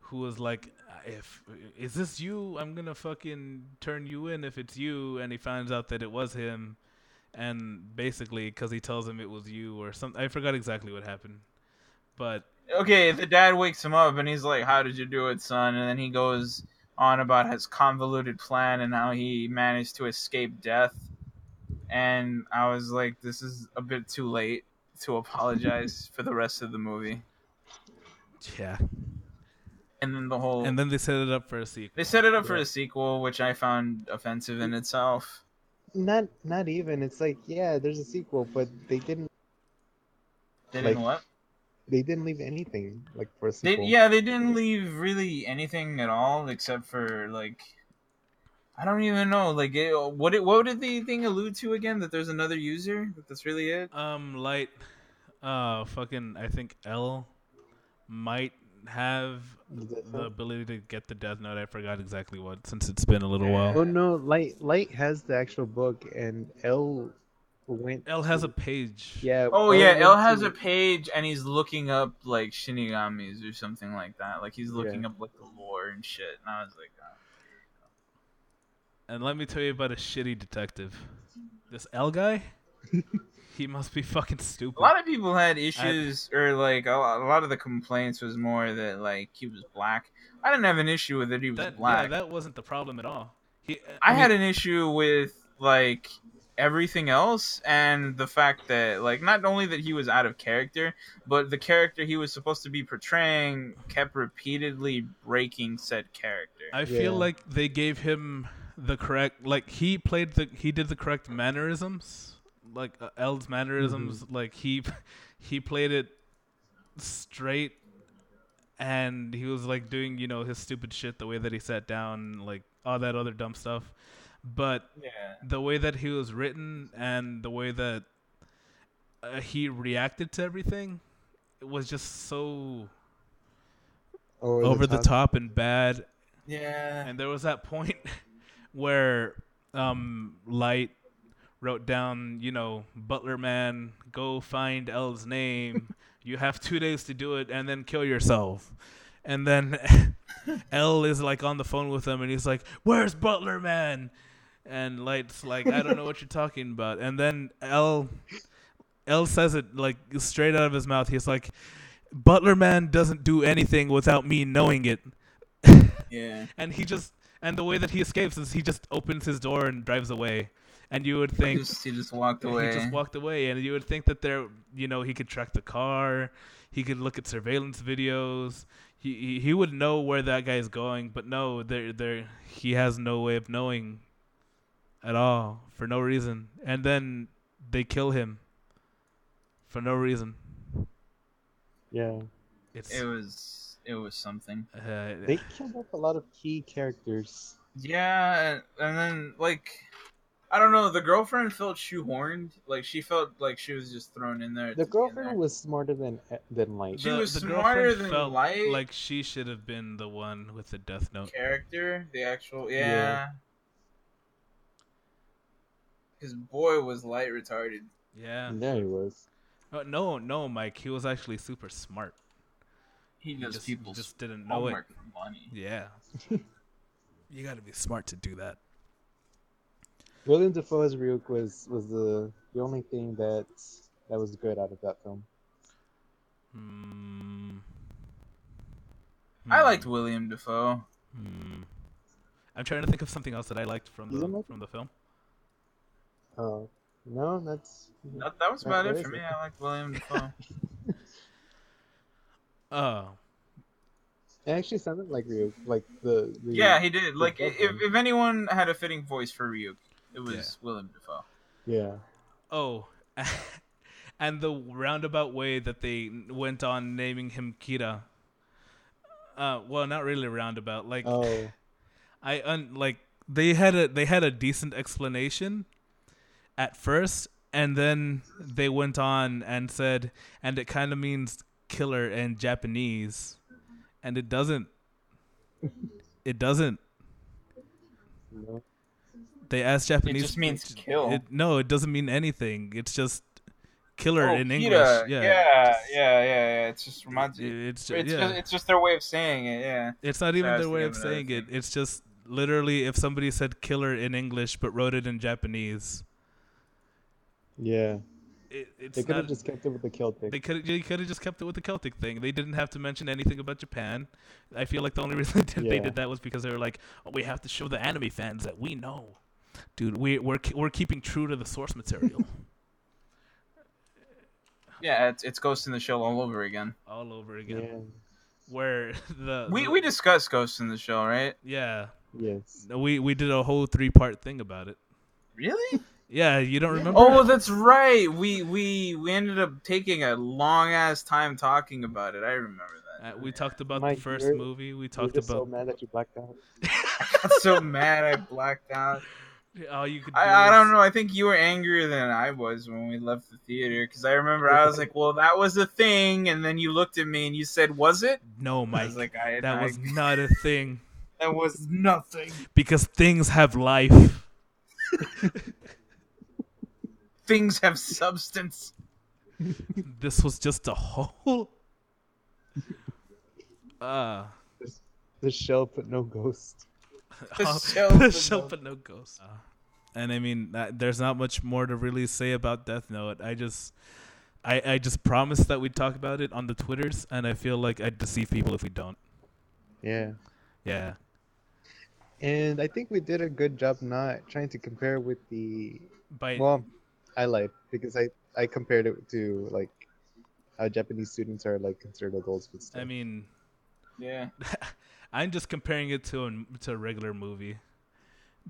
who was like, "If is this you? I'm gonna fucking turn you in if it's you." And he finds out that it was him, and basically because he tells him it was you or something. I forgot exactly what happened, but Okay, the dad wakes him up and he's like, "How did you do it, son?" And then he goes on about his convoluted plan and how he managed to escape death. And I was like, "This is a bit too late to apologize for the rest of the movie." yeah. And then the whole And then they set it up for a sequel. they set it up for a sequel, which I found offensive in itself. not not even. It's like yeah, there's a sequel, but they didn't They didn't Like, what? they didn't leave anything like for a They, sequel. yeah, they didn't leave really anything at all except for like I don't even know like it, what it what did the thing allude to again that there's another user that that's really it. Um, Light, uh, fucking, I think L might have The Death the Note? ability to get the Death Note. I forgot exactly what since it's been a little Yeah. while. Oh no, Light Light has the actual book, and L went. L has a page. Yeah. Oh L yeah, L has to- a page and he's looking up like shinigamis or something like that. Like he's looking Yeah. up like the lore and shit. And I was like, oh. And let me tell you about a shitty detective. This L guy, he must be fucking stupid. a lot of people had issues or like a lot, a lot of the complaints was more that like he was black. I didn't have an issue with it. He was that, black. yeah, that wasn't the problem at all. He, uh, I mean, had an issue with like everything else and the fact that like not only that he was out of character, but the character he was supposed to be portraying kept repeatedly breaking said character. I feel like they gave him the correct, like he played the, he did the correct mannerisms, like uh, L's mannerisms. Mm-hmm. Like he, he played it straight, and he was like doing you know his stupid shit the way that he sat down, like all that other dumb stuff. But yeah. the way that he was written and the way that uh, he reacted to everything it was just so over, over the top and bad Yeah. and there was that point where um light wrote down you know butler man go find l's name you have two days to do it and then kill yourself and then L is like on the phone with him, and he's like, "Where's Butler Man?" And Light's like, "I don't know what you're talking about." And then L L says it like straight out of his mouth. He's like, "Butler Man doesn't do anything without me knowing it." Yeah. and he just and the way that he escapes is he just opens his door and drives away. And you would He think just, he just walked away. he just walked away, and you would think that there, you know, he could track the car, he could look at surveillance videos, he he, he would know where that guy is going. But no, there there he has no way of knowing at all for no reason. And then they kill him for no reason. Yeah, It's It was it was something. uh, they killed off a lot of key characters. Yeah, and, and then like I don't know, the girlfriend felt shoehorned. Like she felt like she was just thrown in there. The girlfriend there. was smarter than than Light. She was girlfriend smarter than felt Light. Like she should have been the one with the death note. character, the actual Yeah. yeah. His boy was light retarded. Yeah. There he was. Oh, no, no, Mike. He was actually super smart. He He does just, people's just didn't know homework for money. it. Yeah. you got to be smart to do that. William Dafoe's Ryuk was was the the only thing that that was good out of that film. Hmm. I Hmm. liked William Dafoe. Hmm. I'm trying to think of something else that I liked from the from the film. Oh no, that's That, that was about it for me. I liked William Dafoe. Oh. it actually sounded like Ryuk, like the, the yeah, he did. Like if, if anyone had a fitting voice for Ryuk, it was William Dafoe. yeah Oh. and the roundabout way that they went on naming him Kira. Uh, well, not really roundabout. Like oh I un like they had a they had a decent explanation at first, and then they went on and said, and it kind of means killer in Japanese, and it doesn't. It doesn't. no. They ask Japanese. just means it- kill. It, no, it doesn't mean anything. It's just killer Oh, in Kira. English. Yeah, Yeah, yeah, yeah, yeah. It just reminds It- you. it's It's yeah. just it's just their way of saying it. Yeah. It's not even I their way of saying another it. It's just literally if somebody said killer in English but wrote it in Japanese. yeah. It, it's They could have just kept it with the Celtic. They could they could have just kept it with the Celtic thing. They didn't have to mention anything about Japan. I feel like the only reason they did, they did that was because they were like, oh, we have to show the anime fans that we know, dude. We we're we're keeping true to the source material Yeah, it's it's Ghost in the Shell all over again. all over again. yeah. Where the We the- we discussed Ghost in the Shell, right? yeah Yes. we we did a whole three part thing about it. Really? Yeah, you don't remember? Oh, that's right. We we we ended up taking a long ass time talking about it. I remember that. Uh, we talked about Mike, the 1st you're- movie. We talked just so about mad that you blacked out. I got so mad I blacked out. all you could. Do I, I don't know. I think you were angrier than I was when we left the theater because I remember I was like, "Well, that was a thing," and then you looked at me and you said, "Was it?" No, I Mike, was like, "I that I- was not a thing that was nothing. because things have life. Things have substance." this was just a hole. Uh, The shell, but no ghost. The uh, shell the but shell no- but no ghost. Uh, and I mean, that, there's not much more to really say about Death Note. I just, I, I just promised that we'd talk about it on the Twitters, and I feel like I'd deceive people if we don't. Yeah. Yeah, And I think we did a good job not trying to compare with the. by Well, I lied because I I compared it to like how Japanese students are like considered adults with stuff. I mean, Yeah. I'm just comparing it to a, to a regular movie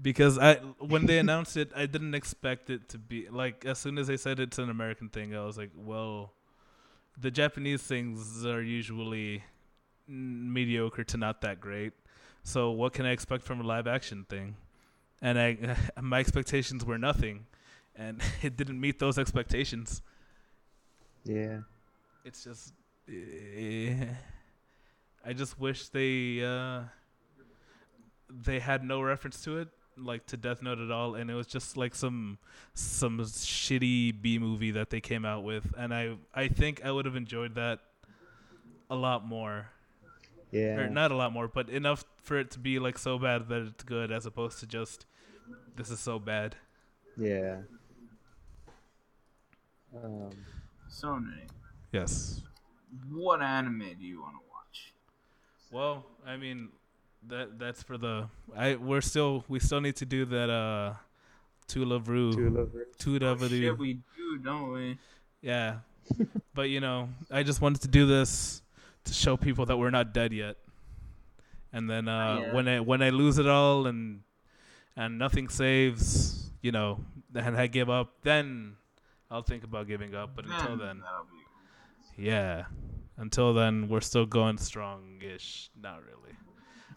because I when they announced it, I didn't expect it to be like as soon as they said it's an American thing, I was like, well, the Japanese things are usually mediocre to not that great. So what can I expect from a live action thing? And I my expectations were nothing, and it didn't meet those expectations. yeah. It's just, eh, I just wish they uh, they had no reference to it, like to Death Note at all, and it was just like some some shitty B movie that they came out with, and I I think I would have enjoyed that a lot more. Yeah. or not a lot more, but enough for it to be like so bad that it's good, as opposed to just this is so bad. Yeah. Um, So, Nick, Yes. what anime do you want to watch? Well, I mean, that that's for the I we're still we still need to do that uh To Love-Ru Two lovers. Tula Oh, shit, Vru. we do, don't we? Yeah. but you know, I just wanted to do this to show people that we're not dead yet. And then uh Yeah. when I when I lose it all and and nothing saves, you know, and I give up, then I'll think about giving up. But until then, that'll yeah. Until then, we're still going strong-ish. Not really.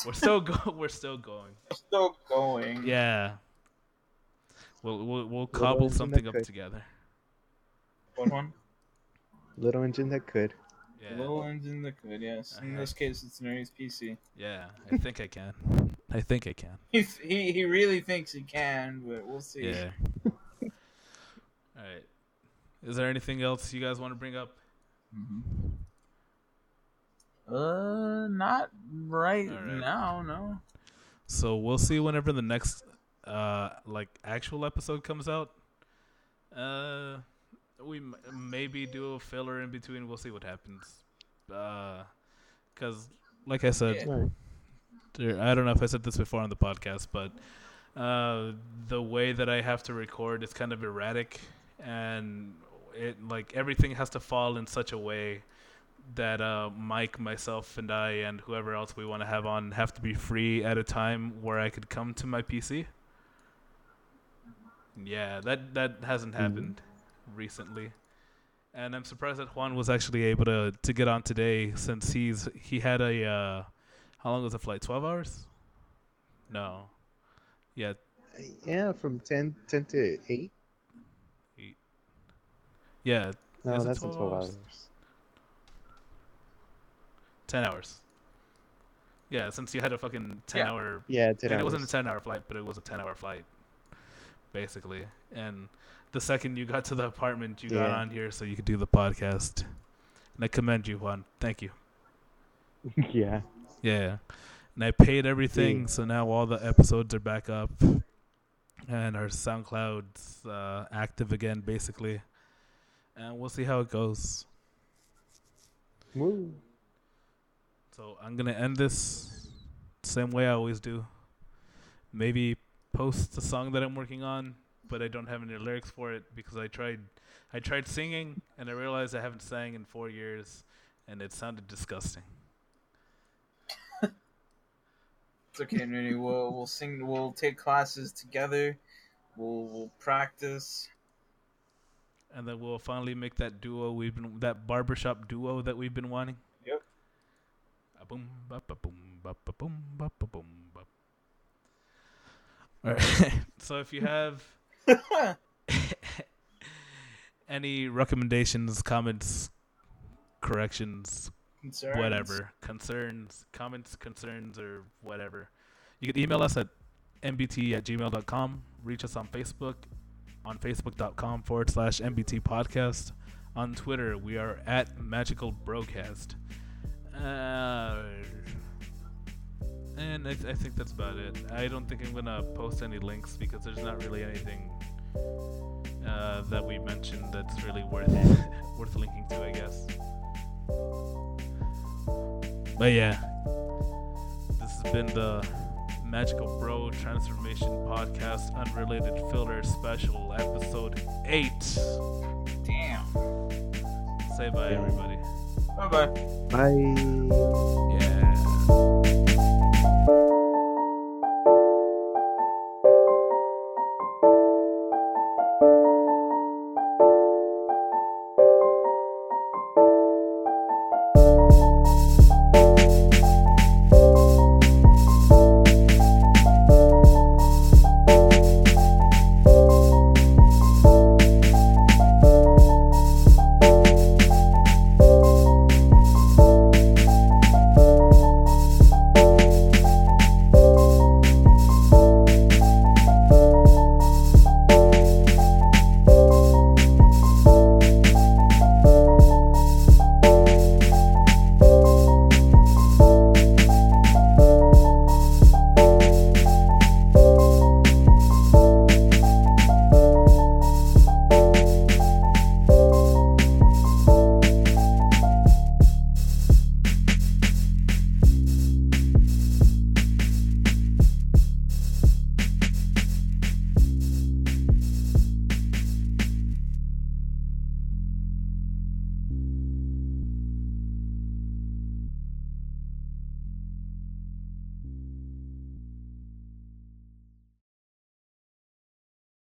We're still go. We're still going. still going. Yeah. We'll we'll, we'll cobble something up could. together. What one? Little engine that could. Yeah. Little engine that could, yes. In Uh-huh. this case, it's Nerdy's PC. Yeah. I think I can. I think I can. He, he he really thinks he can, but we'll see. Yeah. All right. Is there anything else you guys want to bring up? Mm-hmm. Uh, not right All right. now. No. So we'll see whenever the next uh like actual episode comes out. Uh we m- maybe do a filler in between. We'll see what happens. Uh cuz like I said, Yeah. There, I don't know if I said this before on the podcast, but uh the way that I have to record is kind of erratic and it like everything has to fall in such a way that uh, Mike, myself, and I, and whoever else we want to have on have to be free at a time where I could come to my PC. Yeah, that that hasn't Mhm. happened recently, and I'm surprised that Juan was actually able to to get on today since he's he had a uh, how long was the flight? Twelve hours? No, yeah, Yeah, from 10, 10 to 8. Yeah, No, Is it that's in 12 12 hours? hours. ten hours. Yeah, since you had a fucking ten Yeah. hour Yeah, 10 and hours. it wasn't a 10 hour flight, but it was a 10 hour flight, basically. And the second you got to the apartment, you got on here so you could do the podcast. And I commend you, Juan. Thank you. yeah. Yeah. And I paid everything, Yeah. so now all the episodes are back up. And our SoundCloud's uh, active again, basically. And we'll see how it goes. Woo. So I'm gonna end this same way I always do. Maybe post the song that I'm working on, but I don't have any lyrics for it because I tried I tried singing and I realized I haven't sang in four years and it sounded disgusting. It's okay, Nerdy. We'll we'll sing. We'll take classes together. We'll we'll practice. And then we'll finally make that duo we've been that barbershop duo that we've been wanting. Yep. A boom ba ba boom ba ba boom ba ba boom ba. All right. so if you have any recommendations, comments, corrections, Concerns. whatever, concerns, comments, concerns, or whatever, you can email us at mbt at gmail.com. Reach us on Facebook on facebook.com forward slash MBT podcast. On Twitter, we are at Magical Broadcast. Uh, and I, I think that's about it. I don't think I'm to post any links because there's not really anything uh, that we mentioned that's really worth worth linking to, I guess. But yeah, this has been the Magical Bro Transformation Podcast Unrelated Filler Special, Episode 8. Damn. Say bye, Yeah. everybody. Bye bye. Bye.